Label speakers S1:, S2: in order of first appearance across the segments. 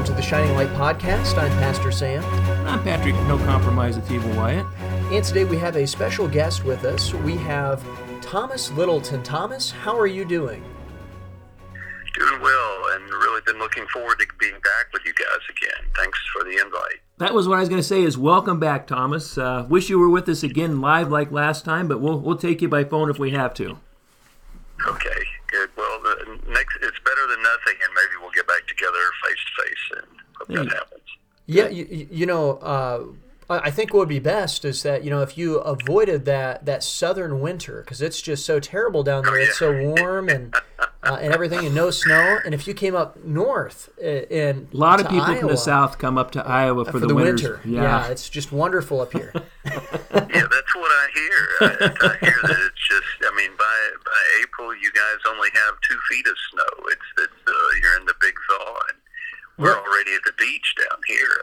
S1: welcome to the Shining Light Podcast. I'm Pastor Sam.
S2: I'm Patrick, no compromise with Evil Wyett.
S1: And today we have a special guest with us. We have Thomas Littleton. Thomas, how are you doing?
S3: Doing well, and really been looking forward to being back with you guys again. Thanks for the invite.
S2: That was what I was going to say. Is welcome back, Thomas. Uh, wish you were with us again live like last time, but we'll we'll take you by phone if we have to.
S3: Okay, good. Well, the next it's better than nothing, and maybe we'll get back together face to face, and hope that
S2: Yeah.
S3: happens.
S1: Yeah, you, you know, uh, I I think what would be best is that you know if you avoided that that southern winter because it's just so terrible down there. It's so warm and uh, and everything, and no snow. And if you came up north uh, in
S2: A lot of
S1: to
S2: people from the south come up to Iowa for,
S1: for
S2: the,
S1: the winter,
S2: Yeah.
S1: it's just wonderful up here.
S3: Yeah, that's what I hear. I, I hear that it's just. I mean, by by April, you guys only have two feet of snow. It's it's uh, you're in the big thaw, and we're
S1: Well-
S3: already at the beach down here.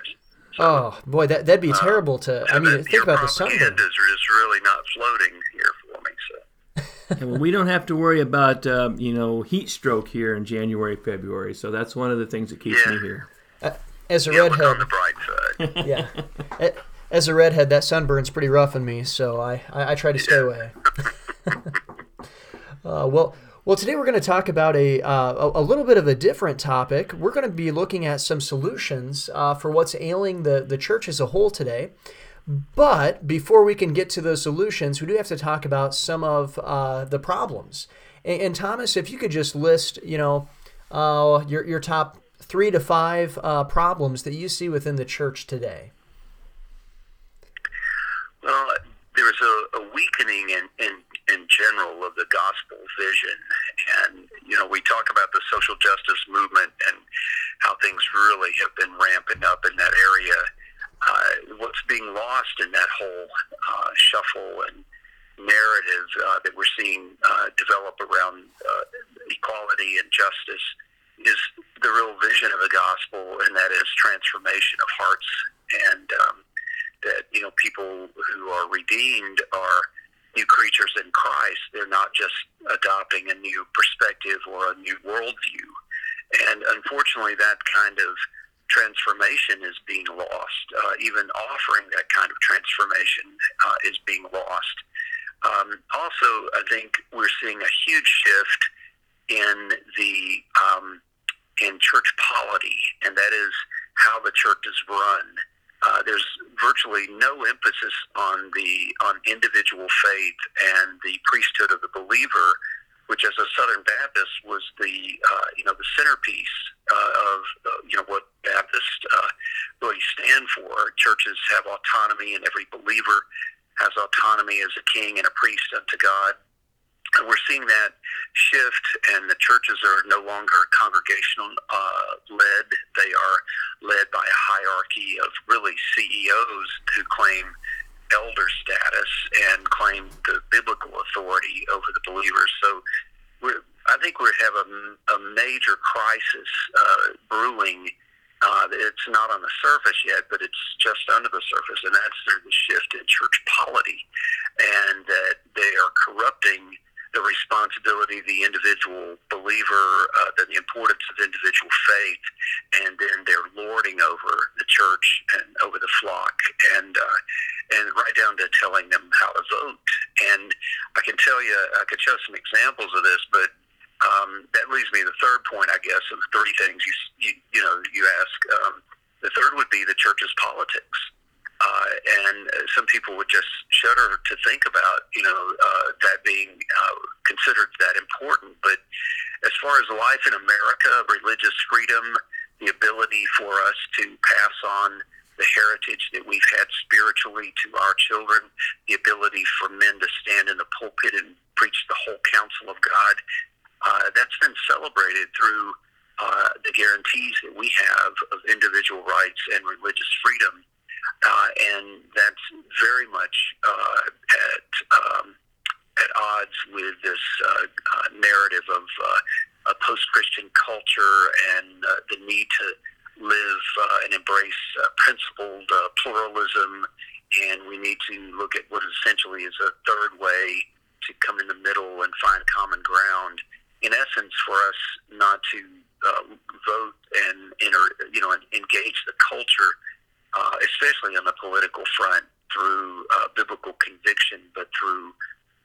S1: Oh boy, that that'd be terrible to. I mean,
S3: that-
S1: think about the
S3: propaganda
S1: sunburn.
S3: is just really not floating here for me. So.
S2: And well, we don't have to worry about um, you know heat stroke here in January, February. So that's one of the things that keeps
S3: Yeah.
S2: me here.
S1: As a
S3: Yeah, look
S1: redhead,
S3: on the bright side.
S1: yeah. As a redhead, that sunburn's pretty rough on me, so I, I, I try to stay away. uh, well, well, today we're going to talk about a, uh, a a little bit of a different topic. We're going to be looking at some solutions uh, for what's ailing the, the church as a whole today. But before we can get to those solutions, we do have to talk about some of uh, the problems. And, and Thomas, if you could just list, you know, uh, your your top three to five uh, problems that you see within the church today.
S3: Well, there's a, a weakening in, in, in general of the gospel vision. And, you know, we talk about the social justice movement and how things really have been ramping up in that area. Uh, what's being lost in that whole uh, shuffle and narrative uh, that we're seeing uh, develop around uh, equality and justice is the real vision of the gospel, and that is transformation of hearts and um, that you know people who are redeemed are new creatures in Christ. They're not just adopting a new perspective or a new worldview, and unfortunately, that kind of transformation is being lost. Uh, even offering that kind of transformation uh, is being lost. Um, also, I think we're seeing a huge shift in the um, in church polity, and that is how the church is run. Uh, there's virtually no emphasis on the on individual faith and the priesthood of the believer, which, as a Southern Baptist, was the uh, you know the centerpiece uh, of uh, you know what Baptists uh, really stand for. Churches have autonomy, and every believer has autonomy as a king and a priest unto God. We're seeing that shift, and the churches are no longer congregational uh, led. They are led by a hierarchy of really CEOs who claim elder status and claim the biblical authority over the believers. So we're, I think we have a, a major crisis uh, brewing. Uh, it's not on the surface yet, but it's just under the surface, and that's the shift in church polity, and that they are corrupting the responsibility of the individual believer, uh, the, the importance of individual faith, and then they're lording over the church and over the flock, and uh, and right down to telling them how to vote. And I can tell you, I could show some examples of this, but um, that leads me to the third point, I guess, of the three things you you, you know you ask. Um, the third would be the church's politics. Uh, and some people would just shudder to think about, you know, uh, that being uh, considered that important. But as far as life in America, religious freedom, the ability for us to pass on the heritage that we've had spiritually to our children, the ability for men to stand in the pulpit and preach the whole counsel of God, uh, that's been celebrated through uh, the guarantees that we have of individual rights and religious freedom. Uh, and that's very much uh, at um, at odds with this uh, uh, narrative of uh, a post-Christian culture and the need to live and embrace principled pluralism. And we need to look at what essentially is a third way to come in the middle and find common ground. In essence, for us not to uh, vote and enter, you know, engage the culture, uh, especially on the political front, through uh, biblical conviction, but through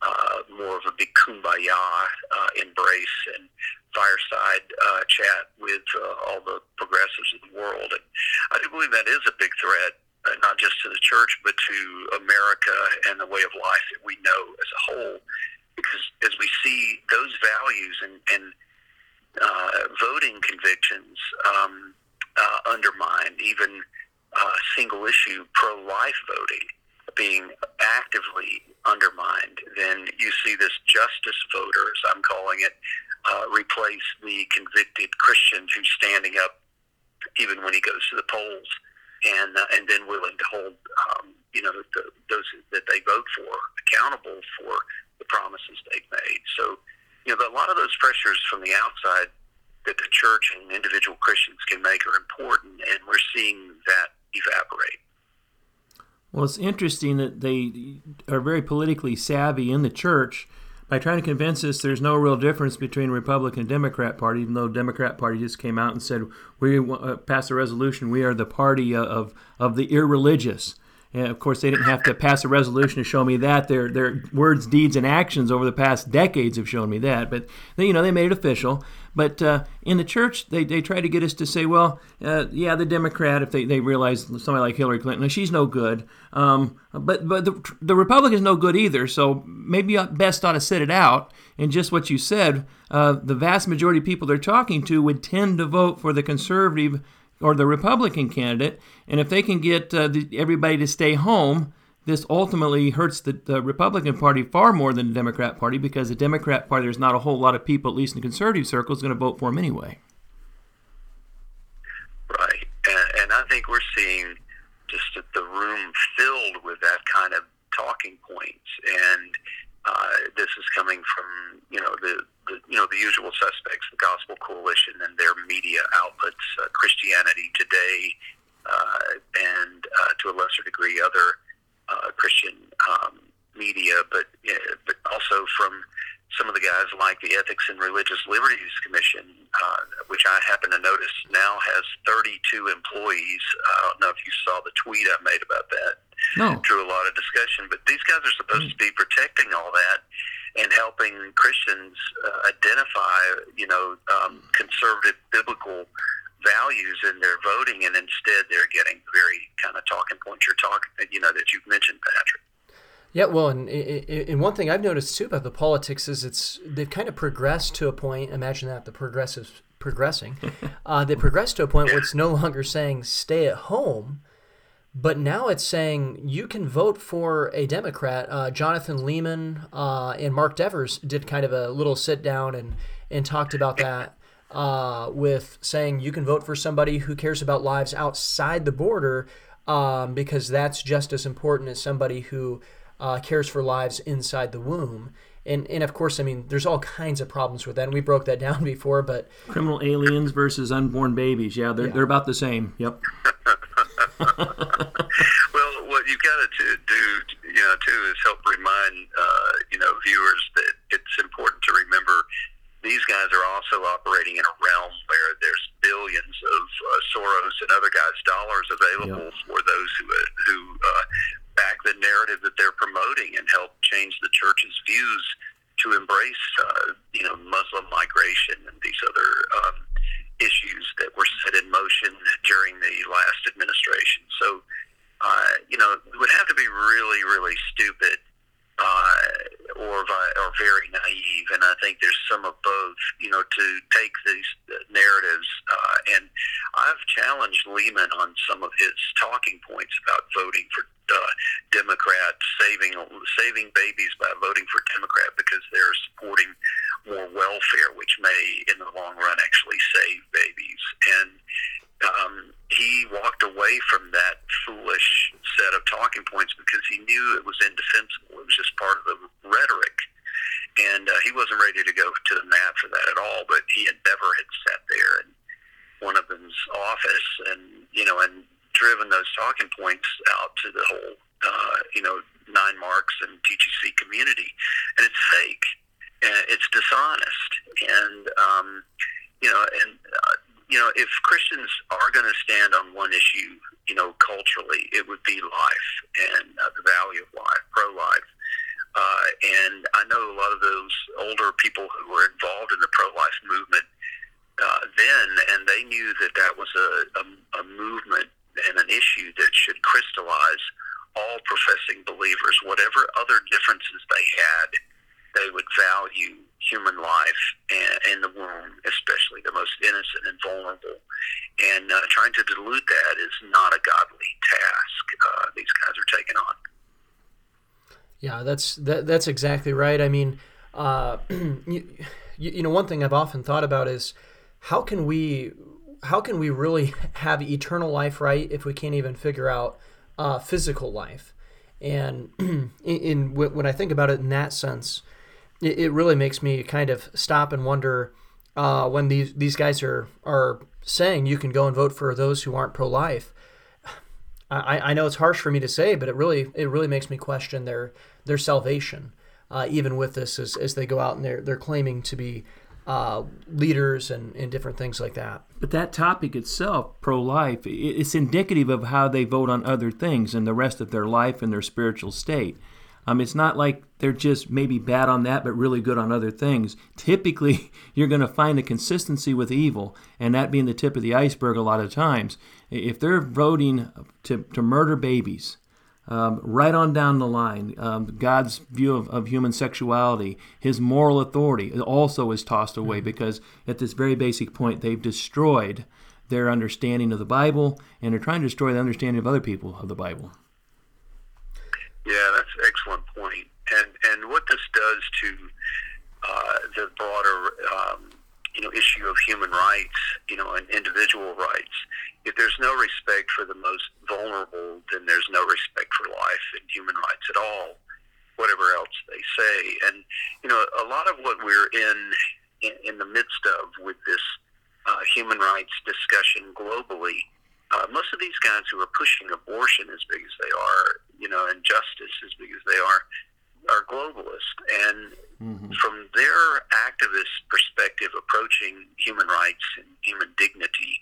S3: uh, more of a big kumbaya uh, embrace and fireside uh, chat with uh, all the progressives of the world. And I do believe that is a big threat, uh, not just to the church, but to America and the way of life that we know as a whole. Because as we see those values and, and uh, voting convictions um, uh, undermined, even uh, single issue pro life voting being actively undermined, then you see this justice voter, as I'm calling it, uh, replace the convicted Christian who's standing up even when he goes to the polls and uh, and then willing to hold um, you know the, those that they vote for accountable for the promises they've made. So you know a lot of those pressures from the outside that the church and individual Christians can make are important, and we're seeing that evaporate.
S2: Well, it's interesting that they are very politically savvy in the church by trying to convince us there's no real difference between Republican and Democrat Party, even though Democrat Party just came out and said we uh, passed a resolution. We are the party of of the irreligious. And of course, they didn't have to pass a resolution to show me that. Their their words, deeds, and actions over the past decades have shown me that. But they, you know, they made it official. But uh, in the church, they, they try to get us to say, well, uh, yeah, the Democrat, if they, they realize somebody like Hillary Clinton, she's no good. Um, but but the, the Republican's no good either. So maybe best ought to sit it out. And just what you said, uh, the vast majority of people they're talking to would tend to vote for the conservative or the Republican candidate. And if they can get uh, the, everybody to stay home, this ultimately hurts the, the, Republican Party far more than the Democrat Party because the Democrat Party, there's not a whole lot of people, at least in conservative circles, going to vote for them anyway.
S3: Right. And, and I think we're seeing just the room filled with that kind of talking points. And uh, this is coming from, you know, the, the, you know, the usual suspects, the Gospel Coalition and their media outlets, uh, Christianity Today, uh, and uh, to a lesser degree, other uh, Christian um, media, but but also from some of the guys like the Ethics and Religious Liberties Commission, uh, which I happen to notice now has 32 employees. I don't know if you saw the tweet I made about that.
S2: No.
S3: Drew a lot of discussion, but these guys are supposed mm. to be protecting all that and helping Christians uh, identify, you know, um, conservative biblical values in their voting, and instead they're getting very kind of talking points you're talking, you know, that you've mentioned, Patrick.
S1: Yeah, well, and, and one thing I've noticed too about the politics is it's they've kind of progressed to a point. Imagine that the progressives progressing, uh, they progressed to a point where it's no longer saying stay at home, but now it's saying you can vote for a Democrat. Uh, Jonathan Leeman uh, and Mark Devers did kind of a little sit down and and talked about that uh, with saying you can vote for somebody who cares about lives outside the border um, because that's just as important as somebody who uh, cares for lives inside the womb. And, and of course, I mean, there's all kinds of problems with that. And we broke that down before, but
S2: criminal aliens versus unborn babies, yeah, they're, yeah. they're about the same. Yep.
S3: well, what you've got to do, you know, too, is help remind, uh, you know, viewers that it's important to remember these guys are also operating in a realm where there's billions of uh, Soros and other guys' dollars available yep. for those who uh, who uh, back the narrative that they're promoting and help change the church's views to embrace, uh, you know, Muslim migration and these other um, issues that were set in motion during the last administration. So, uh, you know, it would have to be really, really stupid uh, or or very naive, and I think there's some of both. You know, to take these narratives, uh, and I've challenged Leeman on some of his talking points about voting for uh, Democrat, saving saving babies by voting for Democrat because they're supporting more welfare, which may, in the long run, actually save babies. And um, he walked away from that foolish set of talking points because he knew it was indefensible. It was just part of the rhetoric. And uh, he wasn't ready to go to the mat for that at all, but he and Dever had sat there in one of them's office and, you know, and driven those talking points out to the whole, uh, you know, Nine Marks and TGC community. And it's fake. And it's dishonest. And, um, you know, and uh, you know, if Christians are going to stand on one issue, you know, culturally, it would be life and uh, the value of life, pro-life. Uh, and I know a lot of those older people who were involved in the pro-life movement uh, then, and they knew that that was a, a, a movement and an issue that should crystallize all professing believers, whatever other differences they had, they would value human life and, and the womb, especially the most innocent and vulnerable. And uh, trying to dilute that is not a godly task. Uh, these guys are taking on.
S1: Yeah, that's that, that's exactly right. I mean, uh, you, you know, one thing I've often thought about is how can we how can we really have eternal life right if we can't even figure out uh, physical life? And in, in, when I think about it in that sense, it, it really makes me kind of stop and wonder uh, when these these guys are are saying you can go and vote for those who aren't pro life. I, I know it's harsh for me to say, but it really it really makes me question their their salvation, uh, even with this as, as they go out and they're they're claiming to be uh, leaders and, and different things like that.
S2: But that topic itself, pro life, it's indicative of how they vote on other things in the rest of their life and their spiritual state. Um, it's not like they're just maybe bad on that, but really good on other things. Typically, you're going to find a consistency with evil, and that being the tip of the iceberg a lot of times. If they're voting to, to murder babies, um, right on down the line, um, God's view of, of human sexuality, his moral authority also is tossed away mm-hmm. because at this very basic point, they've destroyed their understanding of the Bible and they're trying to destroy the understanding of other people of the Bible.
S3: Yeah, that's an excellent point. And and what this does to uh, the broader um, you know issue of human rights, you know, and individual rights. If there's no respect for the most vulnerable, then there's no respect for life and human rights at all. Whatever else they say, and you know, a lot of what we're in in, in the midst of with this uh, human rights discussion globally uh, most of these guys who are pushing abortion as big as they are, you know, and justice as big as they are, are globalist. And mm-hmm. from their activist perspective, approaching human rights and human dignity,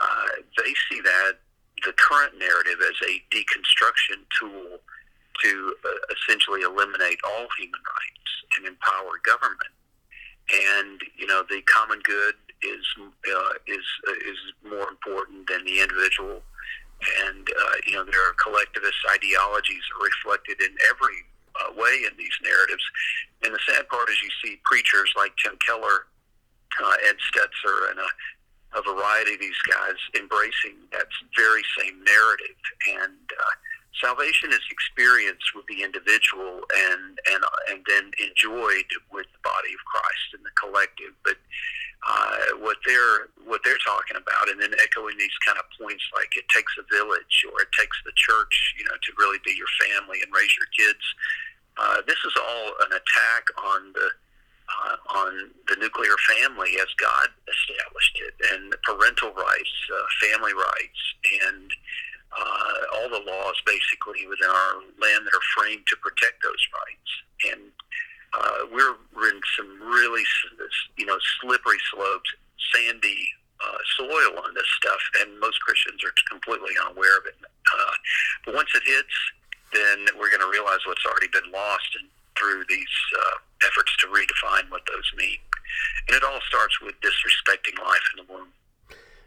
S3: uh, they see that the current narrative as a deconstruction tool to uh, essentially eliminate all human rights and empower government. And you know, the common good is uh, is uh, is more important than the individual. And uh, you know, there are collectivist ideologies reflected in every uh, way in these narratives. And the sad part is, you see preachers like Tim Keller, uh, Ed Stetzer, and a, a variety of these guys embracing that very same narrative. And uh, salvation is experienced with the individual and and and then enjoyed with the body of Christ and the collective. But uh, what they're what they're talking about, and then echoing these kind of points like it takes a village or it takes the church, you know, to really be your family and raise your kids. Uh, this is all an attack on the uh, on the nuclear family as God established it, and parental rights, uh, family rights, and uh, all the laws basically within our land that are framed to protect those rights. And uh, we're, in some really, you know, slippery slopes, sandy uh, soil on this stuff, and most Christians are completely unaware of it. Uh, but once it hits, then we're going to realize what's already been lost and through these uh, efforts to redefine what those mean. And it all starts with disrespecting life in the womb.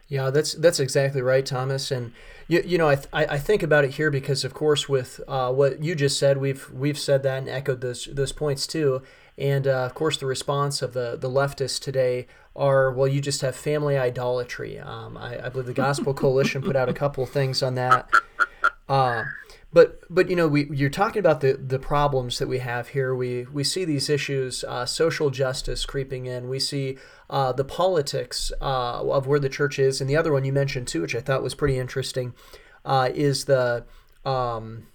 S1: Yeah, that's that's exactly right, Thomas. And you, you know, I, th- I think about it here because, of course, with uh, what you just said, we've we've said that and echoed those those points too. And uh, of course, the response of the the leftists today are, well, you just have family idolatry. Um, I, I, believe the Gospel Coalition put out a couple of things on that. Uh, but but you know we you're talking about the the problems that we have here. We we see these issues, uh, social justice creeping in. We see uh, the politics uh, of where the church is, and the other one you mentioned too, which I thought was pretty interesting, uh, is the um,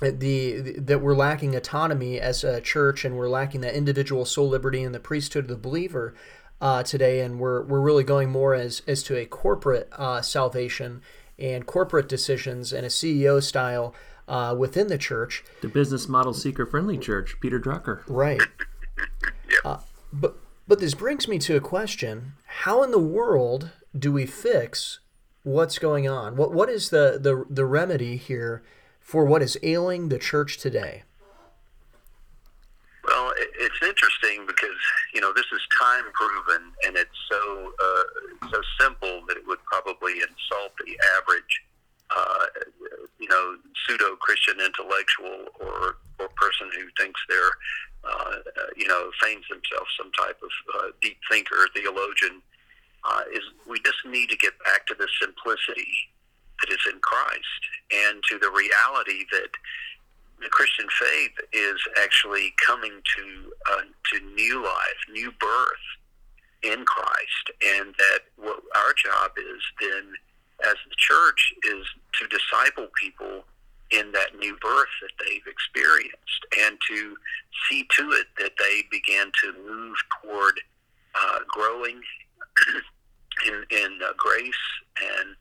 S1: the, the, that we're lacking autonomy as a church, and we're lacking that individual soul liberty and the priesthood of the believer uh, today, and we're we're really going more as as to a corporate uh, salvation and corporate decisions and a CEO style uh, within the church.
S2: The business model seeker friendly church, Peter Drucker.
S1: Right. Uh, but but this brings me to a question: How in the world do we fix what's going on? What what is the the, the remedy here for what is ailing the church today?
S3: Well, it's interesting because you know this is time proven, and it's so uh, so simple that it would probably insult the average, uh, you know, pseudo Christian intellectual or or person who thinks they're, uh, you know, feigns themselves some type of uh, deep thinker, theologian. Uh, is we just need to get back to the simplicity that is in Christ and to the reality that the Christian faith is actually coming to uh, to new life, new birth in Christ, and that what our job is then as the church is to disciple people in that new birth that they've experienced and to see to it that they begin to move toward uh, growing in, in uh, grace and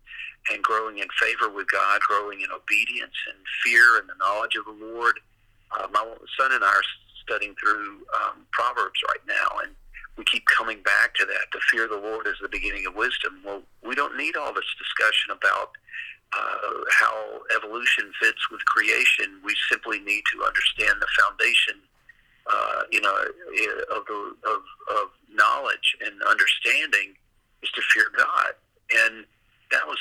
S3: and growing in favor with God, growing in obedience and fear and the knowledge of the Lord. Uh, my son and I are studying through um, Proverbs right now, and we keep coming back to that. The fear of the Lord is the beginning of wisdom. Well, we don't need all this discussion about uh, how evolution fits with creation. We simply need to understand the foundation, uh, you know, of, the, of, of knowledge and understanding is to fear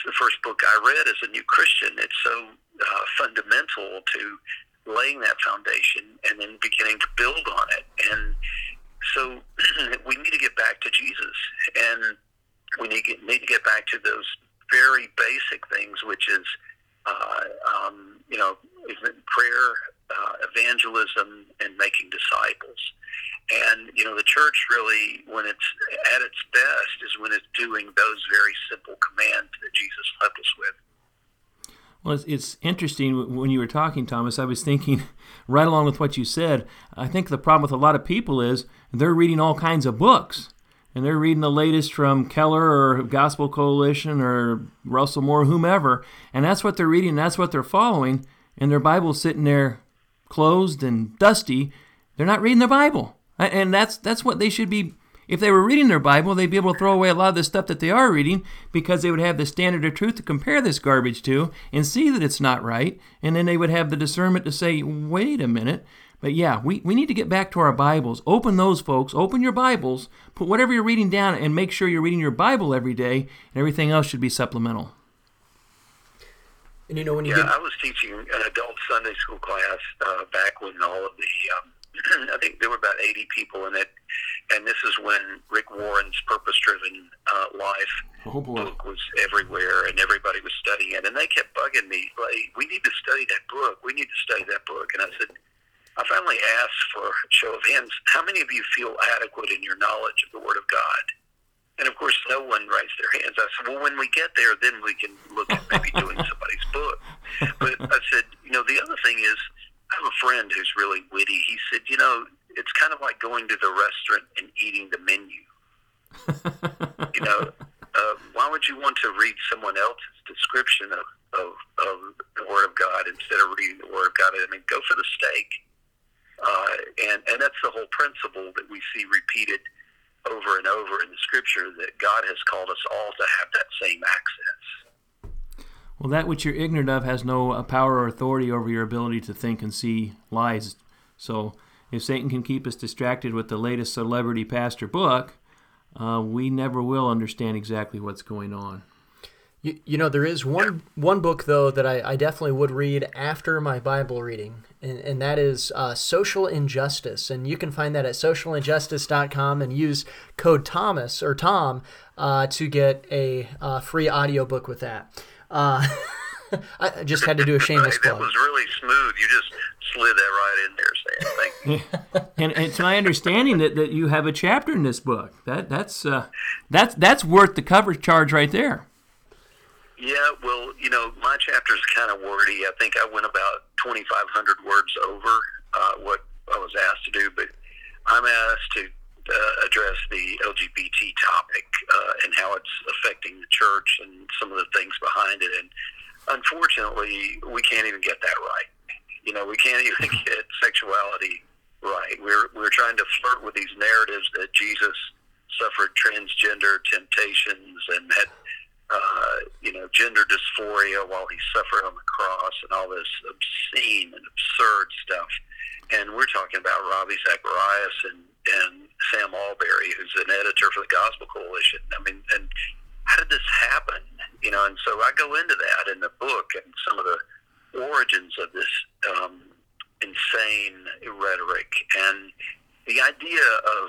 S3: was the first book I read as a new Christian. It's so uh, fundamental to laying that foundation and then beginning to build on it. And so we need to get back to Jesus, and we need to get, need to get back to those very basic things, which is, uh, um, you know, prayer, uh, evangelism, and making disciples. And, you know, the church really, when it's at its best, is when it's doing those very simple commands that Jesus left us with.
S2: Well, it's, it's interesting when you were talking, Thomas. I was thinking, right along with what you said, I think the problem with a lot of people is they're reading all kinds of books. And they're reading the latest from Keller or Gospel Coalition or Russell Moore, whomever. And that's what they're reading, that's what they're following. And their Bible's sitting there closed and dusty. They're not reading their Bible. And that's that's what they should be. If they were reading their Bible, they'd be able to throw away a lot of the stuff that they are reading because they would have the standard of truth to compare this garbage to and see that it's not right. And then they would have the discernment to say, wait a minute. But yeah, we, we need to get back to our Bibles. Open those, folks. Open your Bibles. Put whatever you're reading down and make sure you're reading your Bible every day, and everything else should be supplemental.
S1: And you know, when you
S3: yeah,
S1: get...
S3: I was teaching an adult Sunday school class uh, back when all of the um, I think there were about 80 people in it, and this is when Rick Warren's Purpose-Driven uh, Life
S2: oh
S3: book was everywhere, and everybody was studying it, and they kept bugging me, like, "We need to study that book. We need to study that book." And I said, I finally asked for a show of hands. How many of you feel adequate in your knowledge of the Word of God? And of course, no one raised their hands. I said, well, when we get there, then we can look at maybe doing somebody's book. But I said, you know, the other thing is, I have a friend who's really witty. He said, you know, it's kind of like going to the restaurant and eating the menu. you know, uh, why would you want to read someone else's description of, of, of the Word of God instead of reading the Word of God? I mean, go for the steak. Uh, and, and that's the whole principle that we see repeated over and over in the Scripture that God has called us all to have that same access.
S2: Well, that which you're ignorant of has no uh, power or authority over your ability to think and see lies. So, if Satan can keep us distracted with the latest celebrity pastor book, uh, we never will understand exactly what's going on.
S1: You, you know, there is one one book though that I, I definitely would read after my Bible reading, and, and that is uh, Social Injustice, and you can find that at socialinjustice.com and use code Thomas or Tom uh, to get a uh, free audiobook with that. Uh, I just had to do a shameless plug.
S3: That was really smooth. You just slid that right in there, Sam. Thank you.
S2: and, and it's my understanding that, that you have a chapter in this book. That that's uh, that's that's worth the cover charge right there.
S3: Yeah, well, you know, my chapter is kind of wordy. I think I went about 2,500 words over uh, what I was asked to do, but I'm asked to uh, address the LGBT topic uh, and how it's affecting the church and some of the things behind it. And unfortunately, we can't even get that right. You know, we can't even get sexuality right. We're we're trying to flirt with these narratives that Jesus suffered transgender temptations and had uh, you know gender dysphoria while he suffered on the cross and all this obscene and absurd stuff. And we're talking about Ravi Zacharias and and Sam Allberry, who's an editor for the Gospel Coalition. I mean, and how did this happen? You know, and so I go into that in the book and some of the origins of this um, insane rhetoric and the idea of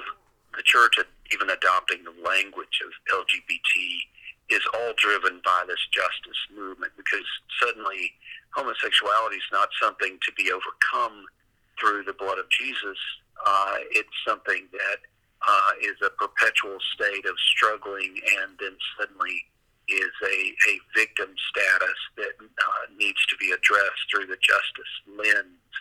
S3: the church even adopting the language of LGBT is all driven by this justice movement because suddenly homosexuality is not something to be overcome through the blood of Jesus. Uh, it's something that uh, is a perpetual state of struggling and then suddenly is a, a victim status that uh, needs to be addressed through the justice lens.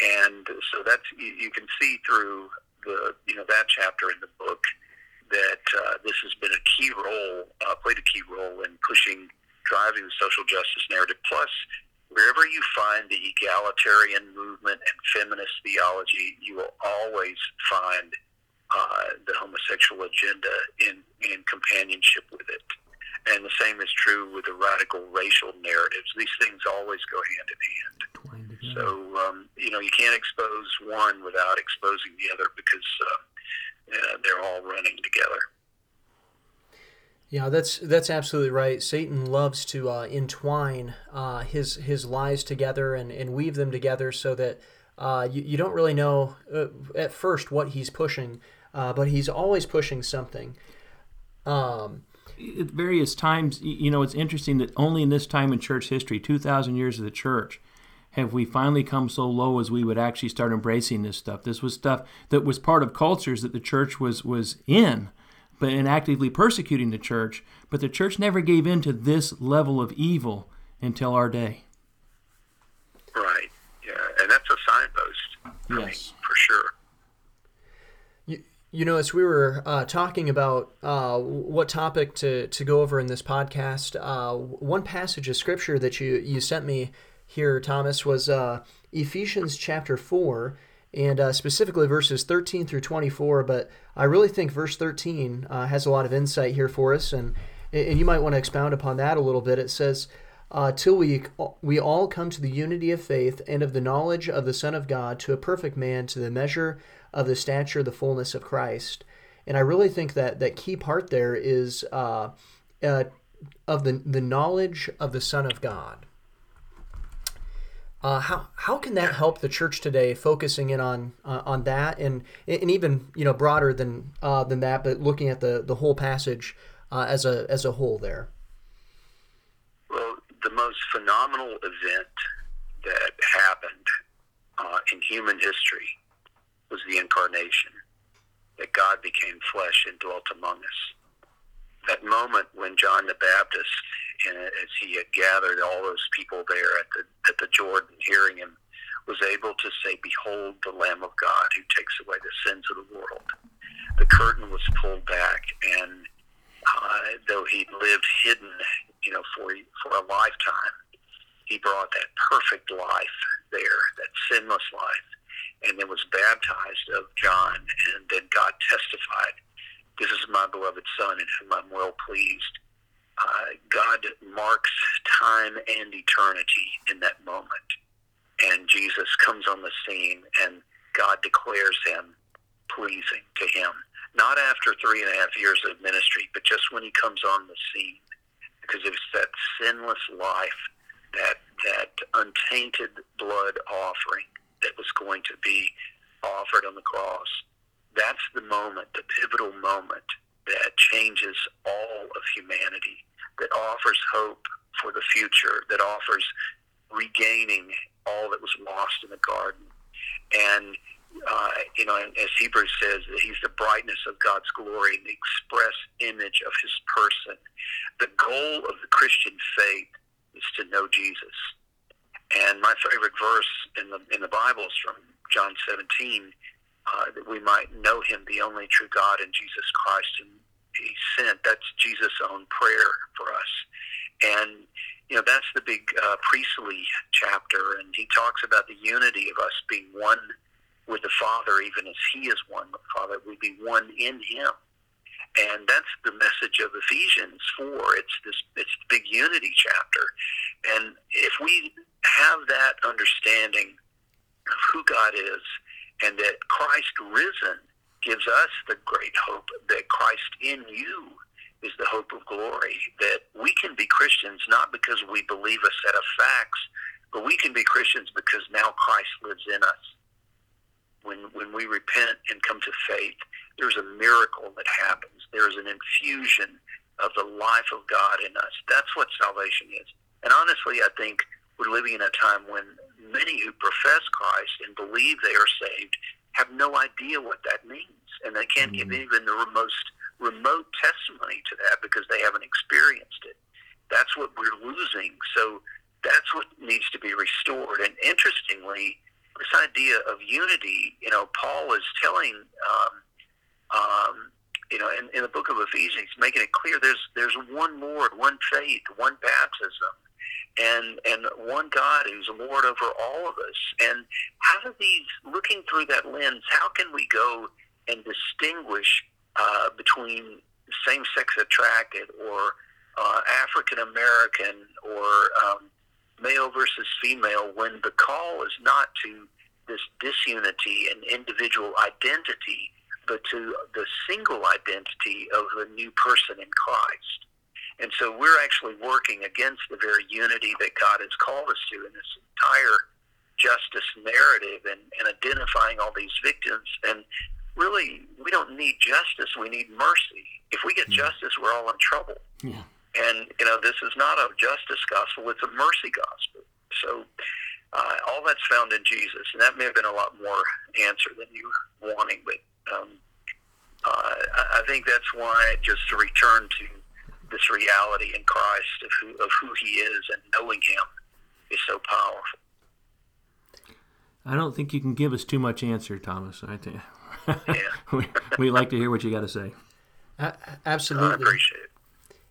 S3: And so that's you, you can see through the you know that chapter in the book that uh, this has been a key role, uh, played a key role in pushing, driving the social justice narrative. Plus, wherever you find the egalitarian movement and feminist theology, you will always find uh, the homosexual agenda in, in companionship with it. And the same is true with the radical racial narratives. These things always go hand in hand. So, um, you know, you can't expose one without exposing the other because uh, uh, they're all running together.
S1: Yeah, that's that's absolutely right. Satan loves to uh, entwine uh, his his lies together and, and weave them together so that uh, you, you don't really know uh, at first what he's pushing, uh, but he's always pushing something. Um,
S2: at various times, you know, it's interesting that only in this time in church history, 2,000 years of the church, have we finally come so low as we would actually start embracing this stuff. This was stuff that was part of cultures that the church was was in but in actively persecuting the church, but the church never gave in to this level of evil until our day.
S3: Right. Yeah, and that's a signpost. For yes, me, for sure.
S1: You, you know, as we were uh, talking about uh, what topic to, to go over in this podcast, uh, one passage of scripture that you, you sent me here, Thomas, was uh, Ephesians chapter 4 and uh, specifically verses 13 through 24. But I really think verse 13 uh, has a lot of insight here for us, and and you might want to expound upon that a little bit. It says, uh, "Till we we all come to the unity of faith and of the knowledge of the Son of God, to a perfect man, to the measure of the stature, the fullness of Christ." And I really think that that key part there is uh, uh, of the the knowledge of the Son of God. Uh, how how can that help the church today, focusing in on uh, on that, and and even you know broader than uh, than that, but looking at the, the whole passage uh, as a as a whole there.
S3: Well, the most phenomenal event that happened uh, in human history was the incarnation, that God became flesh and dwelt among us. That moment when John the Baptist as he had gathered all those people there at the at the Jordan, hearing him, was able to say, "Behold, the Lamb of God who takes away the sins of the world." The curtain was pulled back, and uh, though he lived hidden, you know, for for a lifetime, he brought that perfect life there, that sinless life, and then was baptized of John, and then God testified, "This is my beloved Son, in whom I'm well pleased." uh, God marks time and eternity in that moment. And Jesus comes on the scene and God declares him pleasing to him. Not after three and a half years of ministry, but just when he comes on the scene. Because it's that sinless life, that, that untainted blood offering that was going to be offered on the cross. That's the moment, the pivotal moment that changes all of humanity that offers hope for the future, that offers regaining all that was lost in the garden. And, uh, you know, as Hebrews says, he's the brightness of God's glory and the express image of his person. The goal of the Christian faith is to know Jesus. And my favorite verse in the in the Bible is from John 17, uh, that we might know him, the only true God, and Jesus Christ, and he sent. That's Jesus' own prayer for us. And, you know, that's the big uh, priestly chapter. And he talks about the unity of us being one with the Father, even as he is one with the Father. We be one in him. and that's the message of Ephesians four. It's this it's the big unity chapter, and if we have that understanding of who God is, and that Christ risen gives us the great hope that Christ in you is the hope of glory. That we can be Christians not because we believe a set of facts, but we can be Christians because now Christ lives in us. When, when we repent and come to faith, there's a miracle that happens. There's an infusion of the life of God in us. That's what salvation is. And honestly, I think we're living in a time when many who profess Christ and believe they are saved have no idea what that means, and they can't mm-hmm. give even the most remote testimony to that because they haven't experienced it. That's what we're losing. So that's what needs to be restored. And interestingly, this idea of unity, you know, Paul is telling, um, um, you know, in, in the book of Ephesians, making it clear there's there's one Lord, one faith, one baptism, and and one God who's Lord over all of us. And how do these, looking through that lens, how can we go and distinguish uh, between same-sex attracted or uh, African American or um, male versus female when the call is not to this disunity and individual identity, but to the single identity of the new person in Christ. And so we're actually working against the very unity that God has called us to in this entire justice narrative and, and identifying all these victims. And really, we don't need justice, we need mercy. If we get justice, we're all in trouble. Yeah. And, you know, this is not a justice gospel, it's a mercy gospel. So uh, all that's found in Jesus. And that may have been a lot more answer than you were wanting, but um, uh, I think that's why just to return to this reality in Christ of who, of who He is and knowing Him is so powerful.
S2: I don't think you can give us too much answer, Thomas. I think yeah. we, we like to hear what you got to say.
S1: absolutely, I
S3: appreciate it.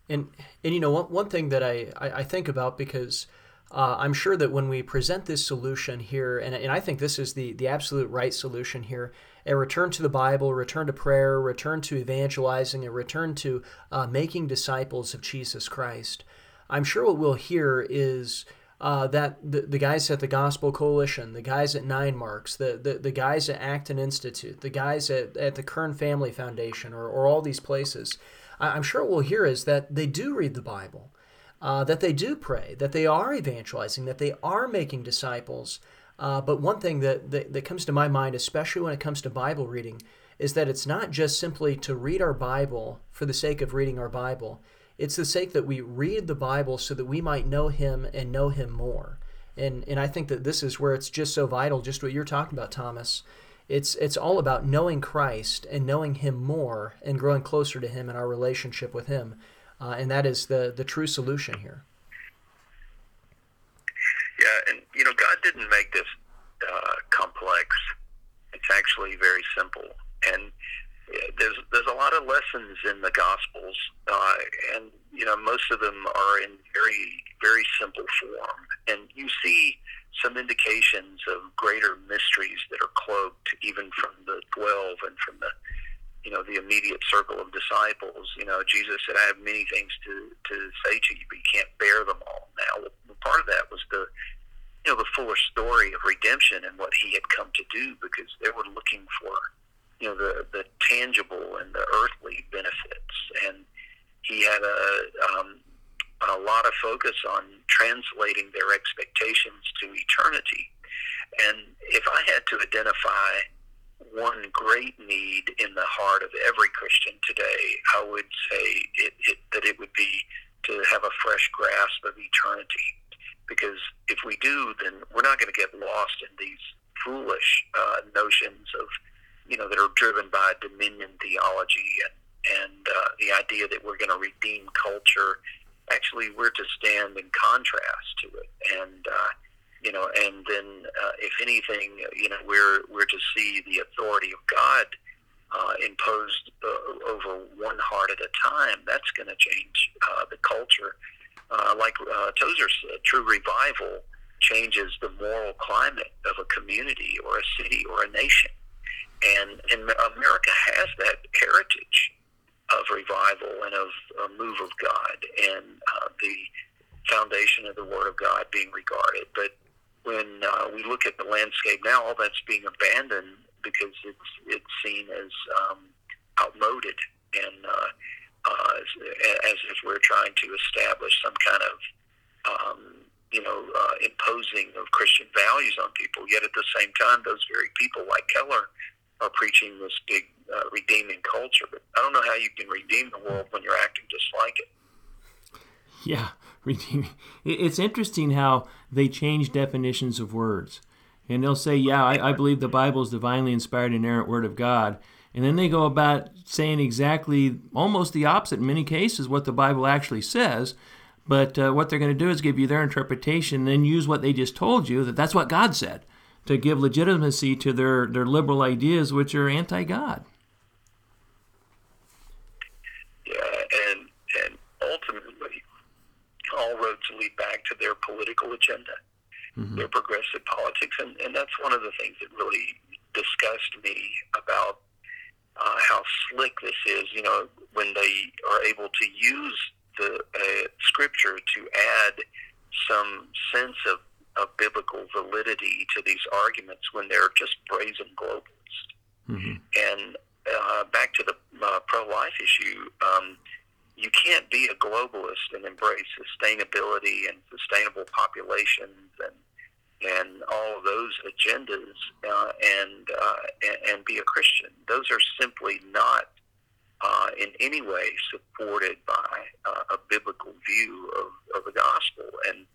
S1: And and you know one one thing that I I, I think about because. Uh, I'm sure that when we present this solution here, and, and I think this is the, the absolute right solution here, a return to the Bible, a return to prayer, a return to evangelizing, a return to uh, making disciples of Jesus Christ. I'm sure what we'll hear is uh, that the, the guys at the Gospel Coalition, the guys at Nine Marks, the, the, the guys at Acton Institute, the guys at, at the Kern Family Foundation, or, or all these places, I'm sure what we'll hear is that they do read the Bible, uh, that they do pray, that they are evangelizing, that they are making disciples, uh, but one thing that, that, that comes to my mind, especially when it comes to Bible reading, is that it's not just simply to read our Bible for the sake of reading our Bible. It's the sake that we read the Bible so that we might know Him and know Him more. And, and I think that this is where it's just so vital, just what you're talking about, Thomas. It's, it's all about knowing Christ and knowing Him more and growing closer to Him in our relationship with Him. Uh, and that is the, the true solution here.
S3: Yeah, and you know, God didn't make this uh, complex. It's actually very simple, and there's there's a lot of lessons in the Gospels, uh, and you know, most of them are in very very simple form, and you see some indications of greater mysteries that are cloaked even from the twelve and from the you know the immediate circle of disciples. You know, Jesus said, "I have many things to to say to you, but you can't bear them all." Now, part of that was the you know the fuller story of redemption and what he had come to do because they were looking for you know the the tangible and the earthly benefits and he had a um, a lot of focus on translating their expectations to eternity and if I had to identify one great need in the heart of every Christian today, I would say it, it, that it would be to have a fresh grasp of eternity. Because if we do, then we're not going to get lost in these foolish uh, notions of, you know, that are driven by dominion theology and and uh, the idea that we're going to redeem culture. Actually, we're to stand in contrast to it, and uh, you know, and then uh, if anything, you know, we're we're to see the authority of God uh, imposed uh, over one heart at a time. That's going to change uh, the culture uh, like uh, Tozer said, true revival changes the moral climate of a community or a city or a nation. And, and America has that heritage. of revival and of a move of God and uh, the foundation of the Word of God being regarded. But when uh, we look at the landscape now, all that's being abandoned because it's it's seen as um, outmoded and uh, uh, as, as if we're trying to establish some kind of um, you know uh, imposing of Christian values on people. Yet at the same time, those very people like Keller are preaching this big uh, redeeming culture. But I don't know how you can redeem the world when you're acting just like it.
S2: Yeah, redeeming. It's interesting how they change definitions of words. And they'll say, Yeah, I, I believe the Bible is divinely inspired, and inerrant word of God. And then they go about saying exactly almost the opposite in many cases what the Bible actually says. But uh, what they're going to do is give you their interpretation and then use what they just told you that that's what God said to give legitimacy to their, their liberal ideas, which are anti God.
S3: Yeah, and, and ultimately, all roads lead back to their political agenda, mm-hmm. their progressive politics. And, and that's one of the things that really disgusted me about uh, how slick this is. You know, when they are able to use the uh, scripture to add some sense of, of biblical validity to these arguments when they're just brazen globalists. Mm-hmm. And uh, back to the uh, pro-life issue, um, you can't be a globalist and embrace sustainability and sustainable populations and and all of those agendas uh, and, uh, and, and be a Christian. Those are simply not uh, in any way supported by uh, a biblical view of, of the gospel. And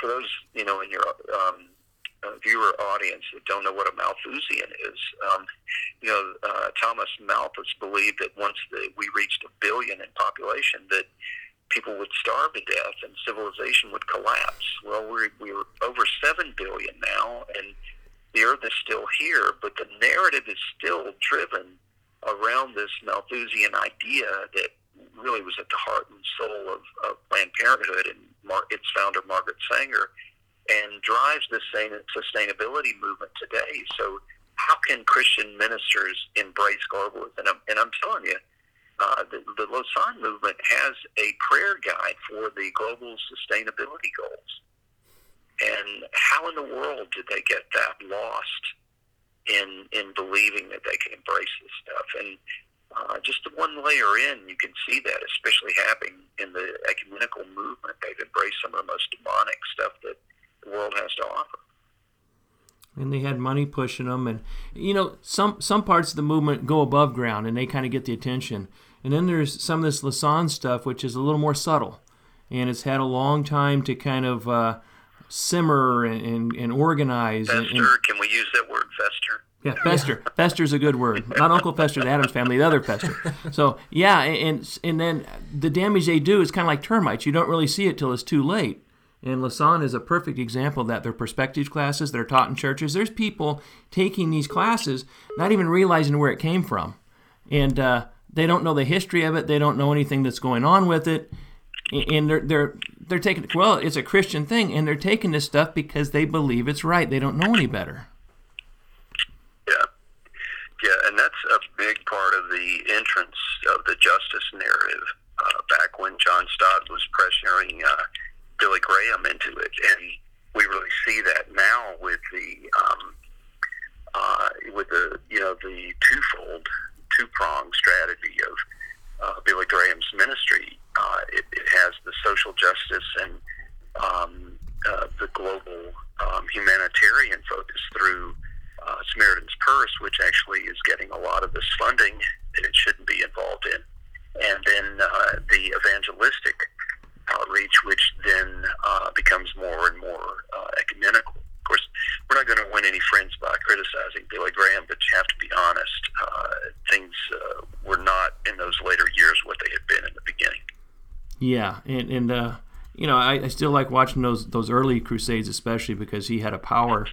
S3: for those you know in your um, uh, viewer audience that don't know what a Malthusian is, um, you know uh, Thomas Malthus believed that once the, we reached a billion in population, that people would starve to death and civilization would collapse. Well, we're, we're over 7 billion now, and the earth is still here, but the narrative is still driven around this Malthusian idea that really was at the heart and soul of, of Planned Parenthood and Mar- its founder, Margaret Sanger, and drives the sustainability movement today. So, how can Christian ministers embrace globalism? And I'm, and I'm telling you, uh, the, the Lausanne movement has a prayer guide for the global sustainability goals. And how in the world did they get that lost in in believing that they can embrace this stuff? And uh, just one layer in, you can see that, especially happening in the ecumenical movement. They've embraced some of the most demonic stuff that world has to offer
S2: and they had money pushing them and you know some some parts of the movement go above ground and they kind of get the attention and then there's some of this Lausanne stuff, which is a little more subtle, and it's had a long time to kind of uh, simmer and, and, and organize.
S3: Fester,
S2: and, and,
S3: can we use that word, fester?
S2: Yeah, Fester. Fester's a good word. Not Uncle Fester, the Addams family, the other Fester. So yeah, and and then the damage they do is kind of like termites. You don't really see it till it's too late. And Lausanne is a perfect example that. They're perspective classes that are taught in churches. There's people taking these classes, not even realizing where it came from, and uh, they don't know the history of it. They don't know anything that's going on with it, and they're they're they're taking well, it's a Christian thing, and they're taking this stuff because they believe it's right. They don't know any better.
S3: Yeah, yeah, and that's a big part of the entrance of the justice narrative. Uh, back when John Stott was pressuring uh, Billy Graham into it, and we really see that now with the um, uh, with the you know the twofold two pronged strategy of uh, Billy Graham's ministry. Uh, it, it, has the social justice and um, uh, the global um, humanitarian focus through uh, Samaritan's Purse, which actually is getting a lot of this funding that it shouldn't be involved in. And then uh, the evangelistic outreach, which then uh, becomes more and more ecumenical of course, we're not going to win any friends by criticizing Billy Graham, but you have to be honest. Uh, things uh, were not in those later years what they had been in the beginning.
S2: Yeah, and and uh, you know I, I, still like watching those those early crusades, especially because he had a power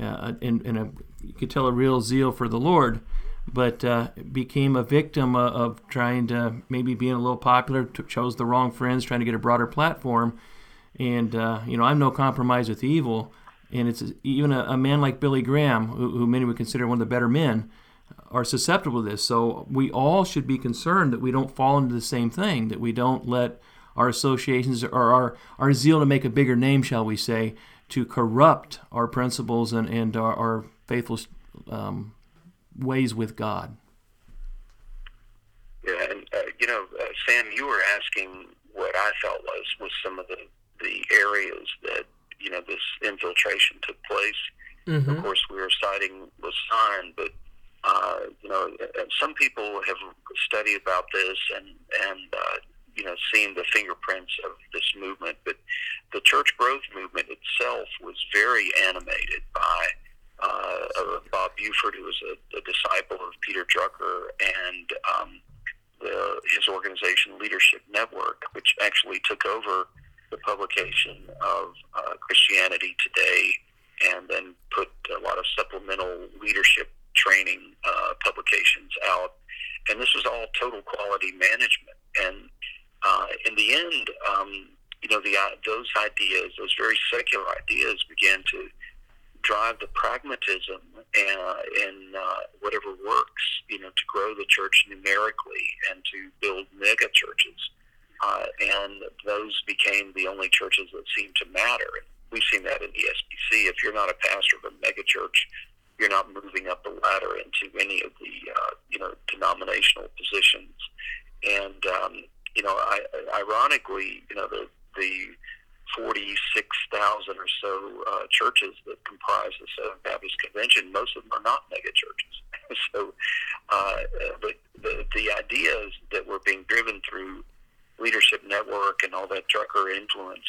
S2: uh, and, and a, you could tell a real zeal for the Lord, but uh, became a victim of, of, trying to maybe being a little popular, chose the wrong friends, trying to get a broader platform, and uh, you know I'm no compromise with evil and it's even a, a man like Billy Graham, who, who, many would consider one of the better men, are susceptible to this. So we all should be concerned that we don't fall into the same thing, that we don't let our associations or our, our zeal to make a bigger name, shall we say, to corrupt our principles and, and our, our faithful um, ways with God.
S3: Yeah, and uh, you know, uh, Sam, you were asking what I felt was was some of the the areas that you know this infiltration took place. Mm-hmm. Of course, we were citing Lausanne, but uh, you know, some people have studied about this and and uh, you know seen the fingerprints of this movement. But the church growth movement itself was very animated by uh, Bob Buford, who was a, a disciple of Peter Drucker, and um, the, his organization Leadership Network, which actually took over the publication of uh, Christianity Today, and then put a lot of supplemental leadership training uh, publications out. And this was all total quality management. And uh, in the end, um, you know, the, uh, those ideas, those very secular ideas, began to drive the pragmatism uh, in uh, whatever works, you know, to grow the church numerically and to build mega churches. Uh, and those became the only churches that seemed to matter. We've seen that in the SBC. If you're not a pastor of a mega church, you're not moving up the ladder into any of the uh, you know denominational positions. And um, you know, I, ironically, you know the the 46,000 or so uh, churches that comprise the Southern Baptist Convention, most of them are not mega churches. so, uh, but the, the ideas that were being driven through Leadership Network and all that Drucker influence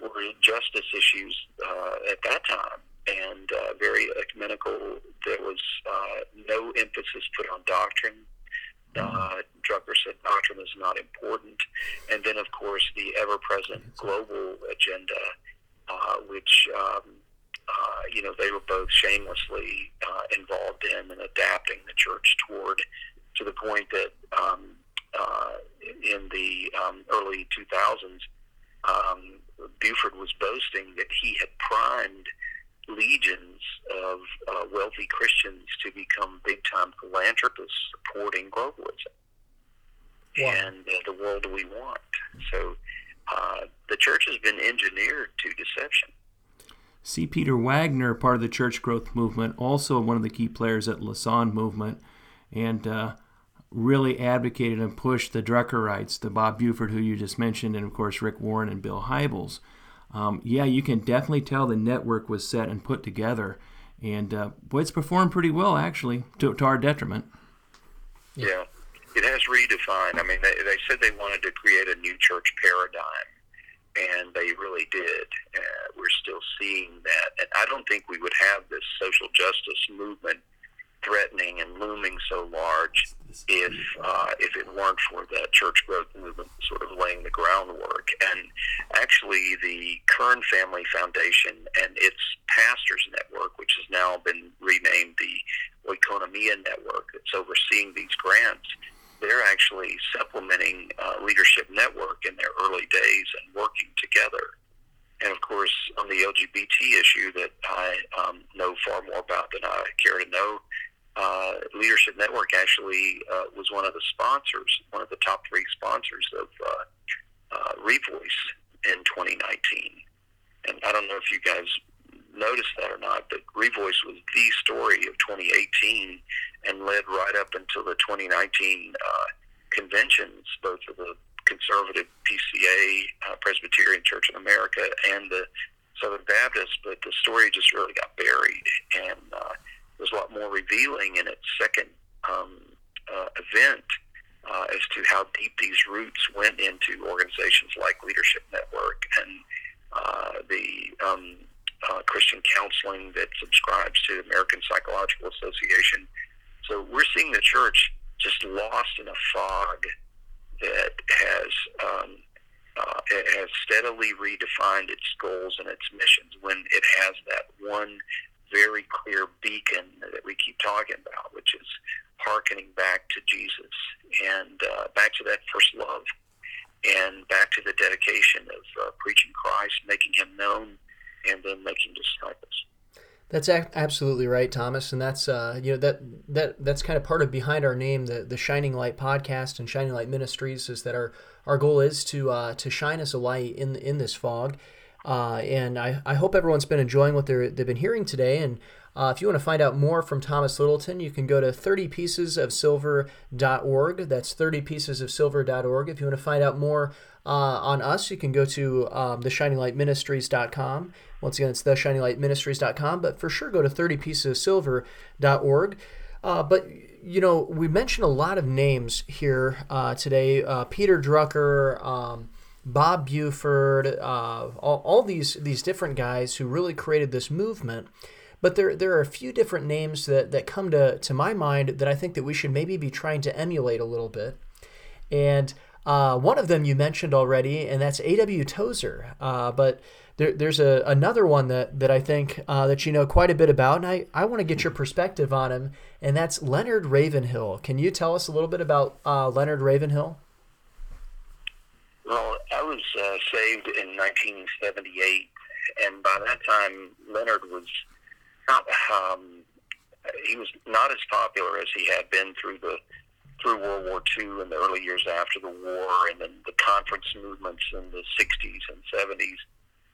S3: were justice issues uh, at that time and uh, very ecumenical. There was uh, no emphasis put on doctrine. Uh, Drucker said doctrine is not important. And then, of course, the ever present global agenda, uh, which, um, uh, you know, they were both shamelessly uh, involved in and adapting the church toward to the point that um, uh, in the um, early 2000s, um, Buford was boasting that he had primed legions of uh, wealthy Christians to become big time philanthropists supporting globalism wow. and uh, the world we want. So uh, the church has been engineered to deception.
S2: See Peter Wagner, part of the church growth movement, also one of the key players at Lausanne movement, and uh, really advocated and pushed the Druckerites, the Bob Buford, who you just mentioned, and of course Rick Warren and Bill Hybels um, yeah, you can definitely tell the network was set and put together. And uh, boy, it's performed pretty well, actually, to, to our detriment.
S3: Yeah, it has redefined. I mean, they, they said they wanted to create a new church paradigm, and they really did. Uh, we're still seeing that. And I don't think we would have this social justice movement threatening and looming so large if uh, if it weren't for that church growth movement sort of laying the groundwork. And actually, the Kern Family Foundation and its pastors network, which has now been renamed the Oikonomia Network, that's overseeing these grants. They're actually supplementing uh, Leadership Network in their early days and working together. And of course, on the LGBT issue that I um, know far more about than I care to know, uh, Leadership Network actually uh, was one of the sponsors, one of the top three sponsors of uh, uh, Revoice in 2019. And I don't know if you guys noticed that or not, but Revoice was the story of 2018 and led right up until the 2019 uh, conventions, both of the conservative PCA, uh, Presbyterian Church in America, and the Southern Baptist. But the story just really got buried. And uh, was a lot more revealing in its second um, uh, event uh, as to how deep these roots went into organizations like Leadership Network and uh, the um, uh, Christian counseling that subscribes to the American Psychological Association. So we're seeing the church just lost in a fog that has um, uh, has steadily redefined its goals and its missions when it has that one very clear beacon that we keep talking about, which is hearkening back to Jesus and uh, back to that first love and back to the dedication of uh, preaching Christ, making him known, and then making disciples.
S1: That's absolutely right, Thomas, and that's uh, you know that that that's kind of part of behind our name, the the Shining Light podcast and Shining Light Ministries, is that our our goal is to uh, to shine as a light in in this fog, uh, and I, I hope everyone's been enjoying what they're they've been hearing today. And uh, if you want to find out more from Thomas Littleton, you can go to 30piecesofsilver.org. That's 30piecesofsilver.org. If you want to find out more uh, on us, you can go to um, theshininglightministries.com. Once again, it's theshininglightministries.com, but for sure go to 30piecesofsilver.org. Uh, but, you know, we mentioned a lot of names here uh, today uh, Peter Drucker. Um, Bob Buford, uh, all, all these these different guys who really created this movement. But there, there are a few different names that, that come to, to my mind that I think that we should maybe be trying to emulate a little bit. And uh, one of them you mentioned already, and that's A.W. Tozer. Uh, but there, there's a, another one that, that I think uh, that you know quite a bit about, and I, I want to get your perspective on him, and that's Leonard Ravenhill. Can you tell us a little bit about uh, Leonard Ravenhill?
S3: Well, I was uh, saved in 1978, and by that time, Leonard was not um, he was not as popular as he had been through the through World War II and the early years after the war, and then the conference movements in the 60s and 70s.